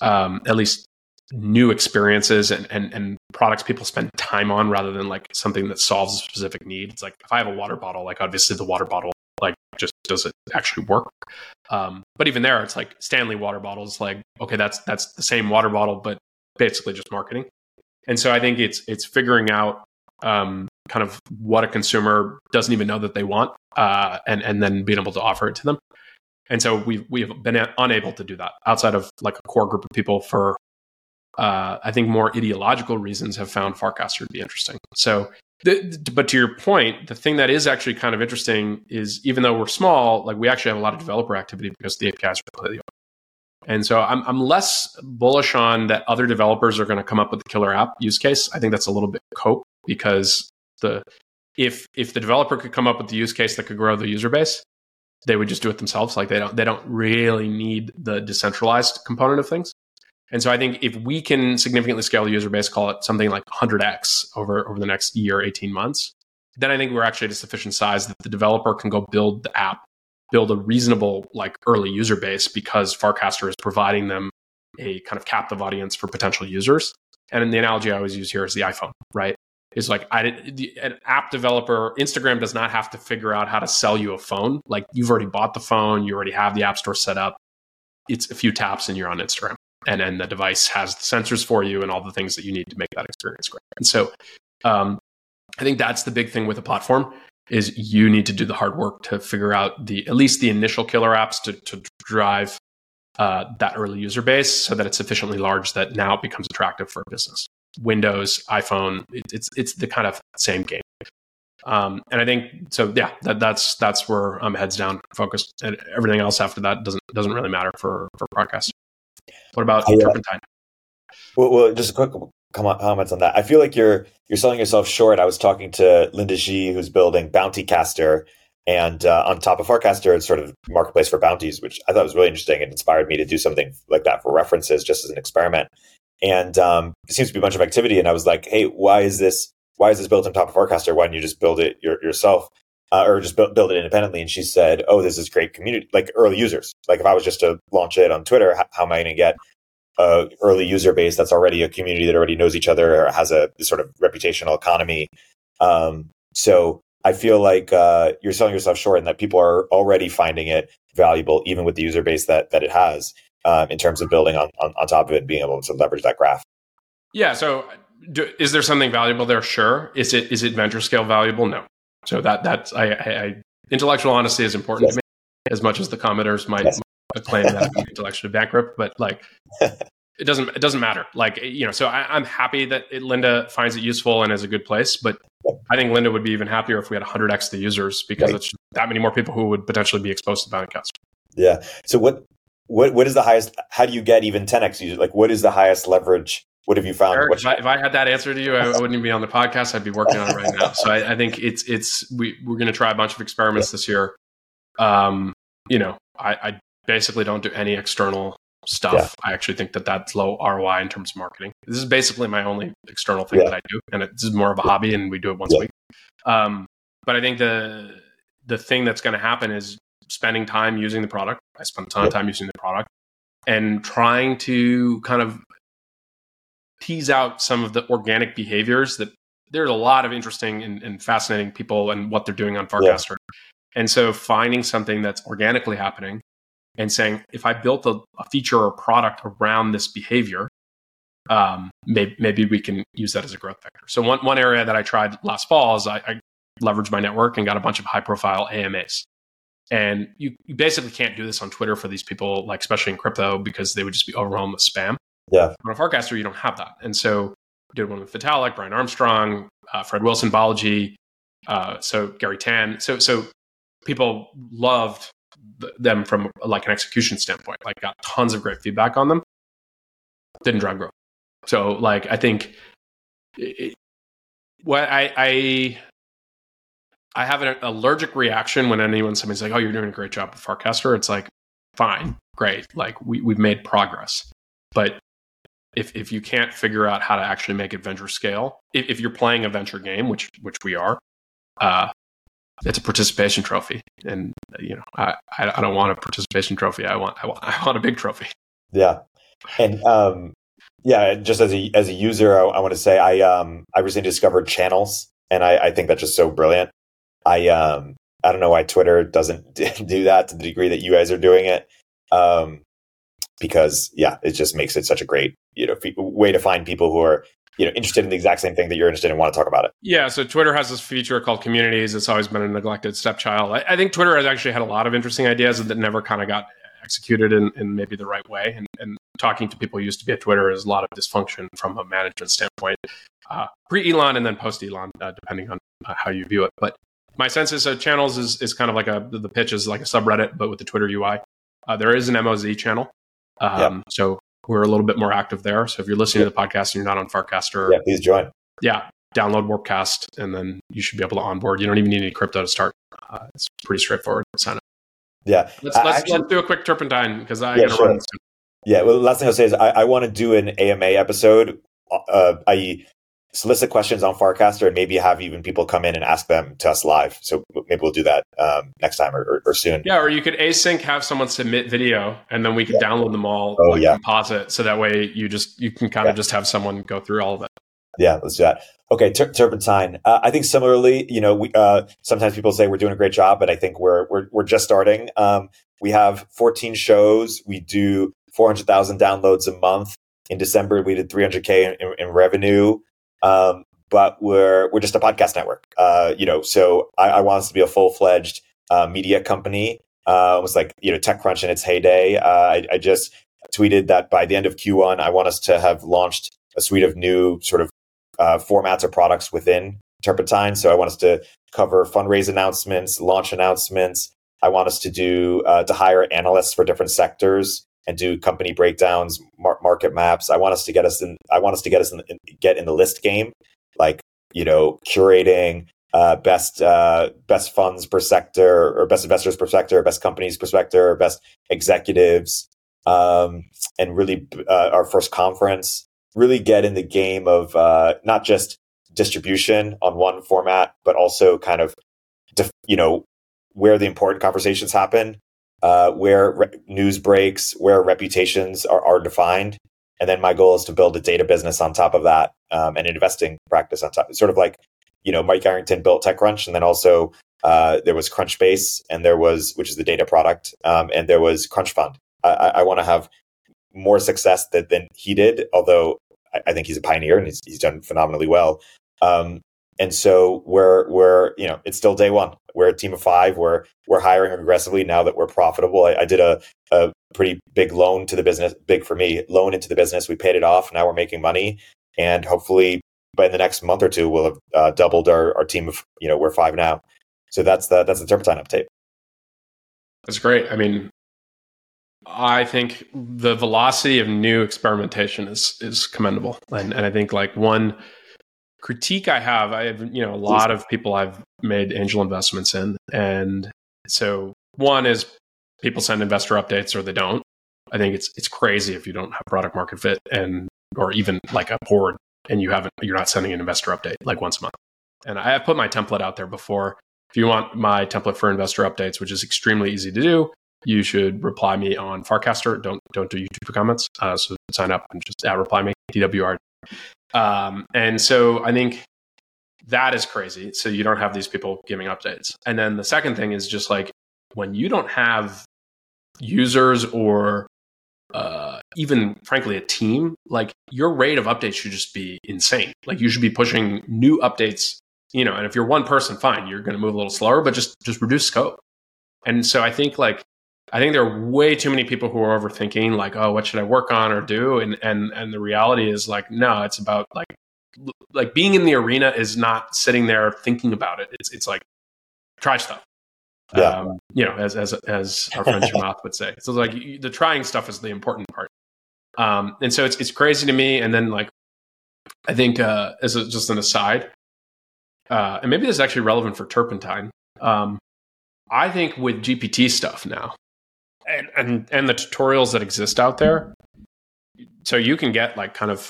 A: um, at least new experiences and, and, and products people spend time on rather than like something that solves a specific need. It's like if I have a water bottle, like obviously the water bottle, like just does it actually work? Um, but even there, it's like Stanley water bottles, like, okay, that's, that's the same water bottle, but basically just marketing. And so I think it's, it's figuring out, um, kind of what a consumer doesn't even know that they want, uh, and, and then being able to offer it to them. And so we've we've been unable to do that outside of like a core group of people for uh, I think more ideological reasons have found Farcaster to be interesting. So, the, but to your point, the thing that is actually kind of interesting is even though we're small, like we actually have a lot of developer activity because the APIs are completely open. And so I'm, I'm less bullish on that other developers are going to come up with the killer app use case. I think that's a little bit cope because the if if the developer could come up with the use case that could grow the user base, they would just do it themselves. Like they don't they don't really need the decentralized component of things. And so I think if we can significantly scale the user base, call it something like 100x over over the next year, 18 months, then I think we're actually at a sufficient size that the developer can go build the app, build a reasonable like early user base because Farcaster is providing them a kind of captive audience for potential users. And the analogy I always use here is the iPhone, right? Is like I the, an app developer. Instagram does not have to figure out how to sell you a phone. Like you've already bought the phone, you already have the app store set up. it's a few taps and you're on Instagram. And then the device has the sensors for you and all the things that you need to make that experience great. And so um, I think that's the big thing with a platform is you need to do the hard work to figure out the at least the initial killer apps to, to drive uh, that early user base so that it's sufficiently large that now it becomes attractive for a business. Windows, iPhone, it, it's it's the kind of same game. Um, and I think so. Yeah, that, that's that's where I'm heads down focused, and everything else after that doesn't doesn't really matter for for podcast. What about oh, Turpentine?
B: Well, well, just a quick comments on that. I feel like you're you're selling yourself short. I was talking to Linda G, who's building Bountycaster, and uh, on top of Farcaster, it's sort of marketplace for bounties, which I thought was really interesting and inspired me to do something like that for references, just as an experiment. And um, it seems to be a bunch of activity. And I was like, hey, why is this? Why is this built on top of Farcaster? Why don't you just build it your, yourself? Uh, or just build, build it independently. And she said, "Oh, this is great community, like early users. Like if I was just to launch it on Twitter, how, how am I going to get a early user base that's already a community that already knows each other or has a sort of reputational economy. Um, so I feel like uh, you're selling yourself short, and that people are already finding it valuable, even with the user base that that it has, um, in terms of building on, on, on top of it and being able to leverage that graph.
A: Yeah. So, do, is there something valuable there? Sure. Is it is it venture scale valuable? No. So that that's I, I, I intellectual honesty is important yes. to me as much as the commenters might yes a claim that I'm intellectually bankrupt, but like (laughs) it doesn't it doesn't matter. Like you know, so I, am happy that it, Linda finds it useful and is a good place, but I think Linda would be even happier if we had 100x the users because right. it's that many more people who would potentially be exposed to Bountcast.
B: Yeah. So what what what is the highest? How do you get even 10x users? Like what is the highest leverage? What have you found?
A: Erik, if, I, if, I, had that answer to you, I, I, wouldn't even be on the podcast. I'd be working on it right now. So I, I think it's it's we we're going to try a bunch of experiments this year. Um, you know, I, I basically don't do any external stuff. Yeah. I actually think that that's low ROI in terms of marketing. This is basically my only external thing yeah. that I do, and it's more of a hobby, and we do it once yeah. a week. Um, but I think the the thing that's going to happen is spending time using the product. I spend a ton of time using the product and trying to kind of tease out some of the organic behaviors that there's a lot of interesting and, and fascinating people and what they're doing on Farcaster. And so finding something that's organically happening and saying, if I built a, a feature or product around this behavior, um, maybe, maybe, we can use that as a growth vector. So one, one area that I tried last fall is I, I leveraged my network and got a bunch of high profile AMAs. And you, you basically can't do this on Twitter for these people, like especially in crypto, because they would just be overwhelmed with spam.
B: Yeah.
A: On a Farcaster, you don't have that. And so did one with Vitalik, Brian Armstrong, uh, Fred Wilson, Balaji, uh, so Garry Tan. So so people loved them from like an execution standpoint. Like got tons of great feedback on them. Didn't drive growth. So like I think it, what I I I have an allergic reaction when anyone somebody's like, "Oh, you're doing a great job with Farcaster." It's like, fine, great, like we we've made progress, but if if you can't figure out how to actually make it venture scale, if, if you're playing a venture game, which which we are, uh, it's a participation trophy, and you know I, I don't want a participation trophy. I want I want I want a big trophy.
B: Yeah, and um, yeah, just as a as a user, I, I want to say I um I recently discovered channels, and I, I think that's just so brilliant. I um I don't know why Twitter doesn't (laughs) do that to the degree that you guys are doing it. Um, because yeah, it just makes it such a great you know way to find people who are you know interested in the exact same thing that you're interested in and want to talk about it
A: yeah so twitter has this feature called communities it's always been a neglected stepchild i, I think twitter has actually had a lot of interesting ideas that never kind of got executed in, in maybe the right way and, and talking to people who used to be at twitter is a lot of dysfunction from a management standpoint uh, pre-elon and then post-elon uh, depending on uh, how you view it but my sense is uh, channels is, is kind of like a the pitch is like a subreddit but with the twitter ui uh, there is an moz channel um, yep. so we're a little bit more active there. So if you're listening to the podcast and you're not on Farcaster,
B: yeah, please join.
A: Yeah, download Warpcast, and then you should be able to onboard. You don't even need any crypto to start. Uh, it's pretty straightforward. Sign up.
B: Yeah,
A: let's let's, actually, let's do a quick turpentine because I yeah, sure. run.
B: Yeah, well, last thing I'll say is I, I want to do an AMA episode, uh, i.e., solicit questions on Farcaster and maybe have even people come in and ask them to us live. So maybe we'll do that um, next time or, or, or, soon.
A: Yeah, or you could async have someone submit video and then we could yeah. download them all, oh, like, yeah. composite, so that way you just you can kind yeah. of just have someone go through all of it.
B: Yeah, let's do that. Okay, Tur- Turpentine. Uh, I think similarly, you know, we, uh, sometimes people say we're doing a great job, but I think we're we're we're just starting. Um, we have 14 shows. We do 400,000 downloads a month. In December, we did 300k in, in revenue. Um, but we're we're just a podcast network. Uh, you know, so I, I, want us to be a full fledged uh, media company. Uh, it was like you know TechCrunch in its heyday. Uh, I, I, just tweeted that by the end of Q1, I want us to have launched a suite of new sort of uh, formats or products within Turpentine. So I want us to cover fundraise announcements, launch announcements. I want us to do uh, to hire analysts for different sectors and do company breakdowns, mar- market maps. I want us to get us in. I want us to get us in, in, get in the list game, like you know, curating uh, best uh, best funds per sector, or best investors per sector, or best companies per sector, or best executives, um, and really uh, our first conference. Really get in the game of uh, not just distribution on one format, but also kind of, def- you know, where the important conversations happen, uh, where re- news breaks, where reputations are, are defined. And then my goal is to build a data business on top of that um, and an investing practice on top. Sort of like, you know, Mike Arrington built TechCrunch, and then also uh, there was Crunchbase, and there was which is the data product, um, and there was Crunchfund. I, I want to have more success that, than he did, although I, I think he's a pioneer and he's, he's done phenomenally well. Um, and so we're we're you know it's still day one. We're a team of five. We're we're hiring aggressively now that we're profitable. I, I did a, a pretty big loan to the business, big for me, loan into the business. We paid it off. Now we're making money, and hopefully by the next month or two, we'll have uh, doubled our, our team of you know we're five now. So that's the that's the turpentine update.
A: That's great. I mean, I think the velocity of new experimentation is is commendable, and and I think like one critique I have, I have, you know, a lot of people I've made angel investments in. And so one is people send investor updates or they don't. I think it's it's crazy if you don't have product market fit and or even like a board and you haven't you're not sending an investor update like once a month. And I have put my template out there before. If you want my template for investor updates, which is extremely easy to do, you should reply me on Farcaster. Don't don't do YouTube comments. Uh, so sign up and just at reply me DWR um, and so I think that is crazy. So you don't have these people giving updates. And then the second thing is just like when you don't have users or uh, even frankly a team, like your rate of updates should just be insane. Like you should be pushing new updates, you know, and if you're one person, fine, you're going to move a little slower, but just just reduce scope. And so I think like I think there are way too many people who are overthinking, like, oh, what should I work on or do? And and and the reality is like, no, it's about like like being in the arena is not sitting there thinking about it. It's it's like try stuff. Yeah. Um, you know, as as as our friend (laughs) Chamath would say. So like the trying stuff is the important part. Um, and so it's it's crazy to me. And then like I think uh, as a, just an aside, uh, and maybe this is actually relevant for Turpentine. Um, I think with GPT stuff now, and, and and the tutorials that exist out there. So you can get like kind of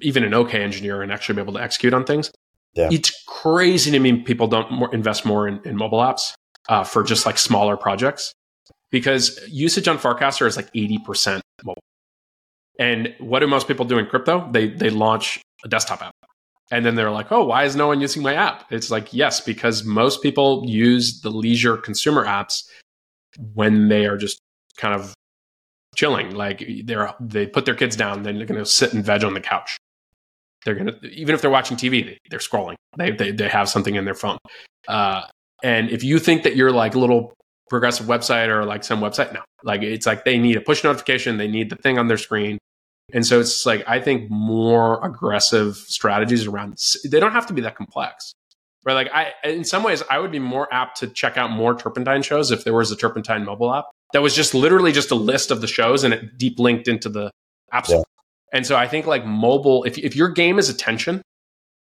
A: even an okay engineer and actually be able to execute on things. Yeah. it's crazy to me people don't more, invest more in, in mobile apps uh, for just like smaller projects because usage on farcaster is like 80% mobile. And what do most people do in crypto? They they launch a desktop app. And then they're like oh why is no one using my app? It's like yes because most people use the leisure consumer apps when they are just kind of chilling. Like they're they put their kids down, then they're going to sit and veg on the couch. They're going to even if they're watching TV, they, are scrolling. They, they they have something in their phone. Uh, and if you think that you're like little progressive website or like some website, no, like it's like they need a push notification, they need the thing on their screen. And so it's like I think more aggressive strategies around. They don't have to be that complex right? Like I, in some ways, I would be more apt to check out more Turpentine shows if there was a Turpentine mobile app that was just literally just a list of the shows and it deep linked into the app store. Yeah. And so I think like mobile, if if your game is attention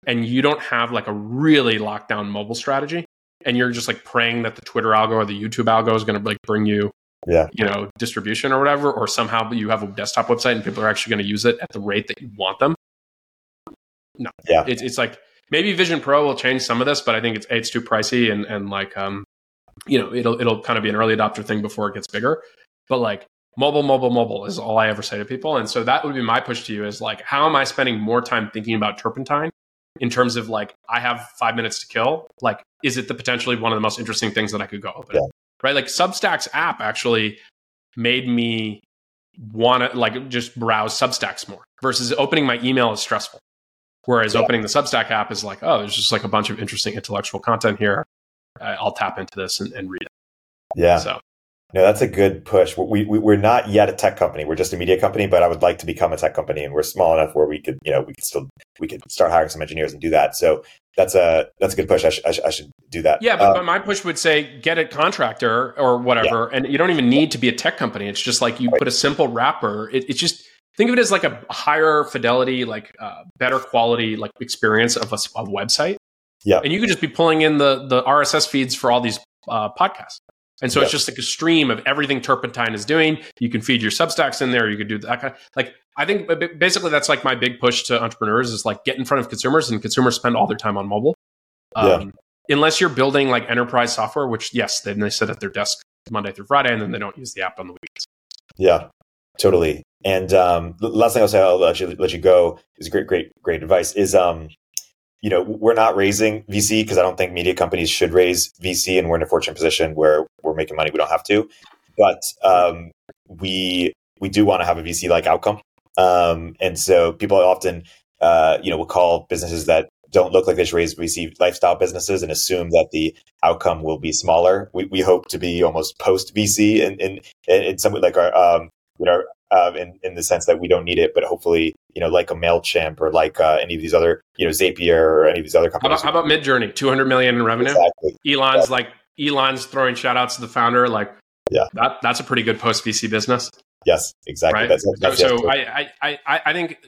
A: and you don't have like a really locked down mobile strategy, and you're just like praying that the Twitter algo or the YouTube algo is going to like bring you yeah. you know, distribution or whatever, or somehow you have a desktop website and people are actually going to use it at the rate that you want them. No, yeah, it's, it's like maybe Vision Pro will change some of this, but I think it's it's too pricey and and like um, you know, it'll it'll kind of be an early adopter thing before it gets bigger. But like mobile, mobile, mobile is all I ever say to people, and so that would be my push to you is like, how am I spending more time thinking about Turpentine in terms of like I have five minutes to kill? Like, is it the potentially one of the most interesting things that I could go open? Yeah. right? Like Substack's app actually made me want to like just browse Substacks more versus opening my email is stressful. Whereas yeah. opening the Substack app is like, oh, there's just like a bunch of interesting intellectual content here. I'll tap into this and, and read it.
B: Yeah. So no, that's a good push. We, we we're not yet a tech company. We're just a media company, but I would like to become a tech company, and we're small enough where we could, you know, we could still we could start hiring some engineers and do that. So that's a that's a good push. I, sh- I, sh- I should do that.
A: Yeah, but, um, but, my push would say get a contractor or whatever, yeah. and you don't even need to be a tech company. It's just like you right. put a simple wrapper. It, it's just think of it as like a higher fidelity, like uh, better quality, like experience of a, a website.
B: Yeah,
A: and you could just be pulling in the the RSS feeds for all these uh, podcasts. And so yep. it's just like a stream of everything Turpentine is doing. You can feed your Substacks in there. You could do that kind of like. I think basically that's like my big push to entrepreneurs is like get in front of consumers, and consumers spend all their time on mobile. Um, yeah. Unless you're building like enterprise software, which yes, then they sit at their desk Monday through Friday, and then they don't use the app on the weekends.
B: Yeah, totally. And um, last thing I'll say, I'll let you let you go. Is great, great, great advice. Is um, you know, we're not raising VC because I don't think media companies should raise VC, and we're in a fortunate position where we're making money. We don't have to, but um, we we do want to have a VC like outcome. Um, and so people often, uh, you know, will call businesses that don't look like they should raise VC lifestyle businesses and assume that the outcome will be smaller. We, we hope to be almost post VC and in, in, in some like our, um, you know, uh, in, in the sense that we don't need it, but hopefully, you know, like a MailChimp or like uh, any of these other, you know, Zapier or any of these other companies.
A: How about, about Midjourney? 200 million in revenue? Exactly. Elon's like, Elon's throwing shout outs to the founder. Like,
B: yeah,
A: that, that's a pretty good post VC business.
B: Yes, exactly.
A: Right? That's, that's so, so I, I, I, I think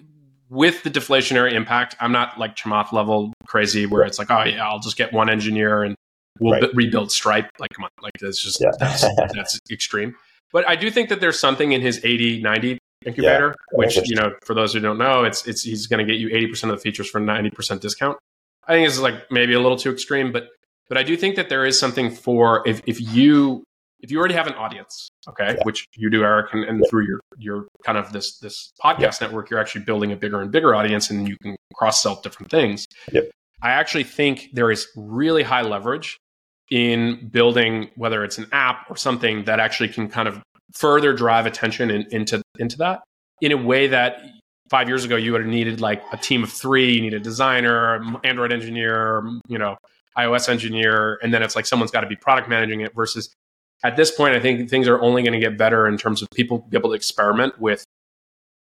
A: with the deflationary impact, I'm not like Chamath level crazy where right. it's like, oh yeah, I'll just get one engineer and we'll right. b- rebuild Stripe. Like, come on, like that's just yeah. that's, (laughs) that's extreme. But I do think that there's something in his 80 90 incubator, yeah, which, you know, for those who don't know, it's, it's, he's going to get you 80% of the features for 90% discount. I think this is like maybe a little too extreme, but, but I do think that there is something for if, if you, if you already have an audience, okay, yeah. which you do, Erik, and, and through your, your kind of this, this podcast yeah. network, you're actually building a bigger and bigger audience and you can cross sell different things.
B: Yep.
A: I actually think there is really high leverage in building whether it's an app or something that actually can kind of further drive attention in, into into that in a way that five years ago you would have needed like a team of three you need a designer android engineer you know ios engineer and then it's like someone's got to be product managing it versus at this point i think things are only going to get better in terms of people be able to experiment with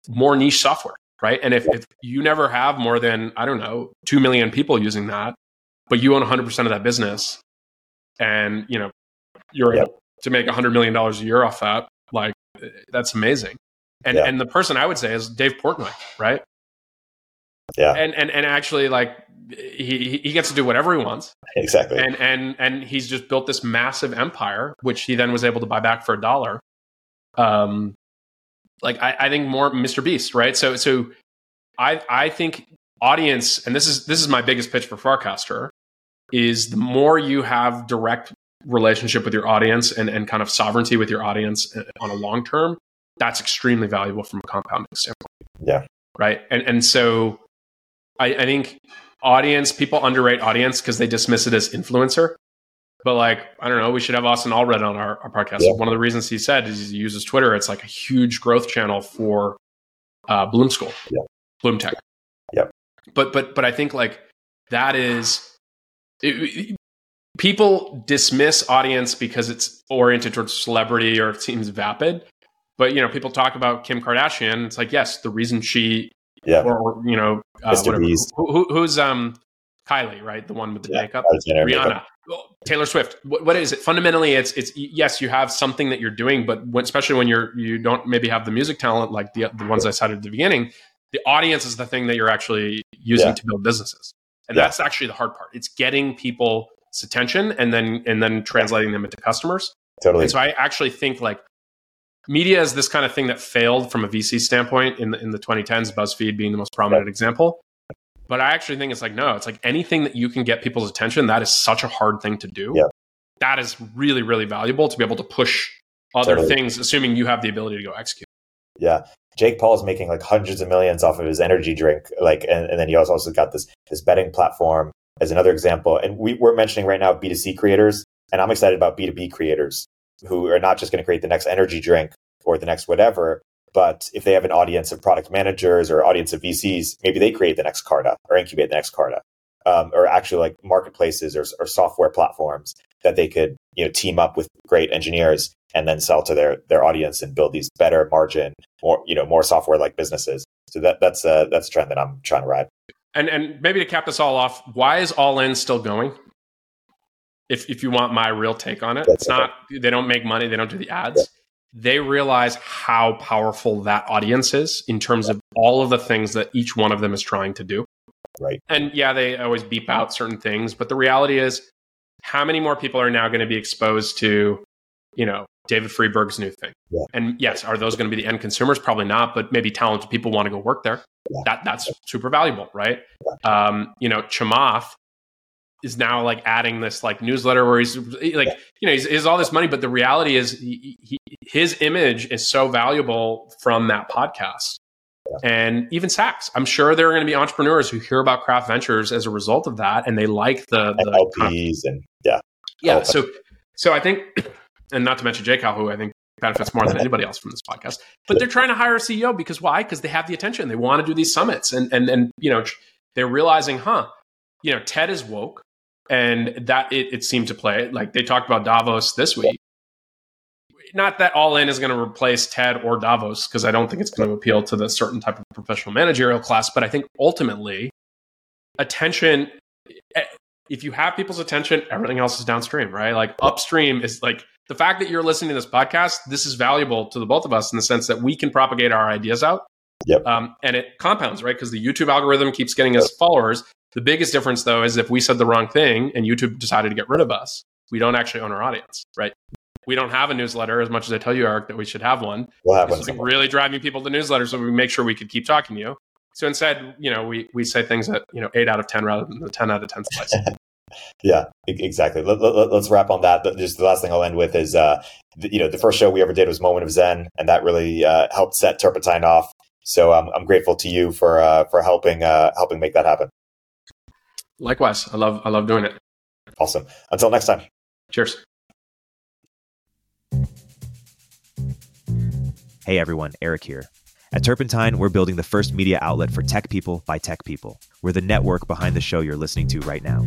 A: more niche software right? And if, if you never have more than i don't know 2 million people using that but you own 100% of that business and you know you're yep. able to make a $100 million a year off that like that's amazing. And yeah. and the person i would say is dave portnoy right?
B: Yeah.
A: And and, and actually like he he gets to do whatever he wants.
B: Exactly.
A: And and and he's just built this massive empire which he then was able to buy back for a dollar. Um like i i think more mr beast right? So so i i think audience and this is this is my biggest pitch for farcaster is the more you have direct relationship with your audience and, and kind of sovereignty with your audience uh, on a long term, that's extremely valuable from a compounding standpoint.
B: Yeah.
A: Right. And and so I, I think audience, people underrate audience because they dismiss it as influencer. But like, I don't know, we should have Austin Allred on our, our podcast. Yeah. One of the reasons he said is he uses Twitter. It's like a huge growth channel for uh, Bloom School,
B: yeah.
A: Bloom Tech.
B: Yep.
A: But but but I think like that is it, people dismiss audience because it's oriented towards celebrity or it seems vapid. But you know, people talk about Kim Kardashian. It's like, yes, the reason she,
B: yeah,
A: or, you know, uh, whatever, who, who, who's um Kylie, right? The one with the yeah, makeup, Rihanna, makeup. Taylor Swift. What, what is it? Fundamentally, it's it's yes, you have something that you're doing, but when, especially when you're you don't maybe have the music talent like the the ones I cited at the beginning, the audience is the thing that you're actually using yeah. to build businesses, and yeah. that's actually the hard part. It's getting people's attention and then and then translating them into customers.
B: Totally.
A: And so I actually think like media is this kind of thing that failed from a VC standpoint in the, in the 2010s, BuzzFeed being the most prominent right. example. But I actually think it's like no, it's like anything that you can get people's attention. That is such a hard thing to do.
B: Yeah.
A: That is really really valuable to be able to push other totally. things, assuming you have the ability to go execute.
B: Yeah. Jake Paul is making like hundreds of millions off of his energy drink, like, and, and then he also, got this this betting platform as another example. And we, we're mentioning right now B2C creators, and I'm excited about B2B creators. who are not just going to create the next energy drink or the next whatever, but if they have an audience of product managers or audience of VCs, maybe they create the next Carta or incubate the next Carta, um, or actually like marketplaces or, or software platforms that they could you know team up with great engineers and then sell to their their audience and build these better margin, more you know more software like businesses. So that that's a that's a trend that I'm trying to ride.
A: And and maybe to cap this all off, why is All In still going? If if you want my real take on it, that's it's okay. not they don't make money, they don't do the ads. Yeah they realize how powerful that audience is in terms of all of the things that each one of them is trying to do.
B: Right.
A: And yeah, they always beep out certain things, but the reality is how many more people are now going to be exposed to, you know, David Friedberg's new thing? Yeah. And yes, are those going to be the end consumers? Probably not, but maybe talented people want to go work there. Yeah. That that's super valuable, right? Yeah. Um, you know, Chamath is now like adding this like newsletter where he's like you know he's, he's all this money but the reality is he, he, his image is so valuable from that podcast and even Sacks. I'm sure there are going to be entrepreneurs who hear about craft ventures as a result of that, and they like the, the
B: LPs kind of, and yeah,
A: yeah. So, so I think, (clears throat) and not to mention Cal, who I think benefits more than anybody else from this podcast. But they're trying to hire a CEO because why? Because they have the attention. They want to do these summits, and and and you know they're realizing, huh? You know, TED is woke and that it, it seemed to play. Like they talked about Davos this week. Not that All In is going to replace TED or Davos, because I don't think it's going to appeal to the certain type of professional managerial class. But I think ultimately, attention. If you have people's attention, everything else is downstream, right? Like upstream is like the fact that you're listening to this podcast. This is valuable to the both of us in the sense that we can propagate our ideas out.
B: Yep.
A: Um, and it compounds, right? Because the YouTube algorithm keeps getting us followers. The biggest difference, though, is if we said the wrong thing and YouTube decided to get rid of us, we don't actually own our audience, right? We don't have a newsletter as much as I tell you, Erik, that we should have one.
B: We'll have
A: one. really driving people to newsletters so we make sure we could keep talking to you. So instead, you know, we, we say things that, you know, eight out of 10 rather than the 10 out of 10 slice. (laughs)
B: yeah, exactly. Let, us let, wrap on that. Just the last thing I'll end with is, uh, the, you know, the first show we ever did was Moment of Zen, and that really uh, helped set Turpentine off. So um, I'm grateful to you for uh, for helping uh, helping make that happen.
A: Likewise, I love I love doing it.
B: Awesome. Until next time.
A: Cheers.
D: Hey everyone, Erik here. At Turpentine, we're building the first media outlet for tech people by tech people. We're the network behind the show you're listening to right now.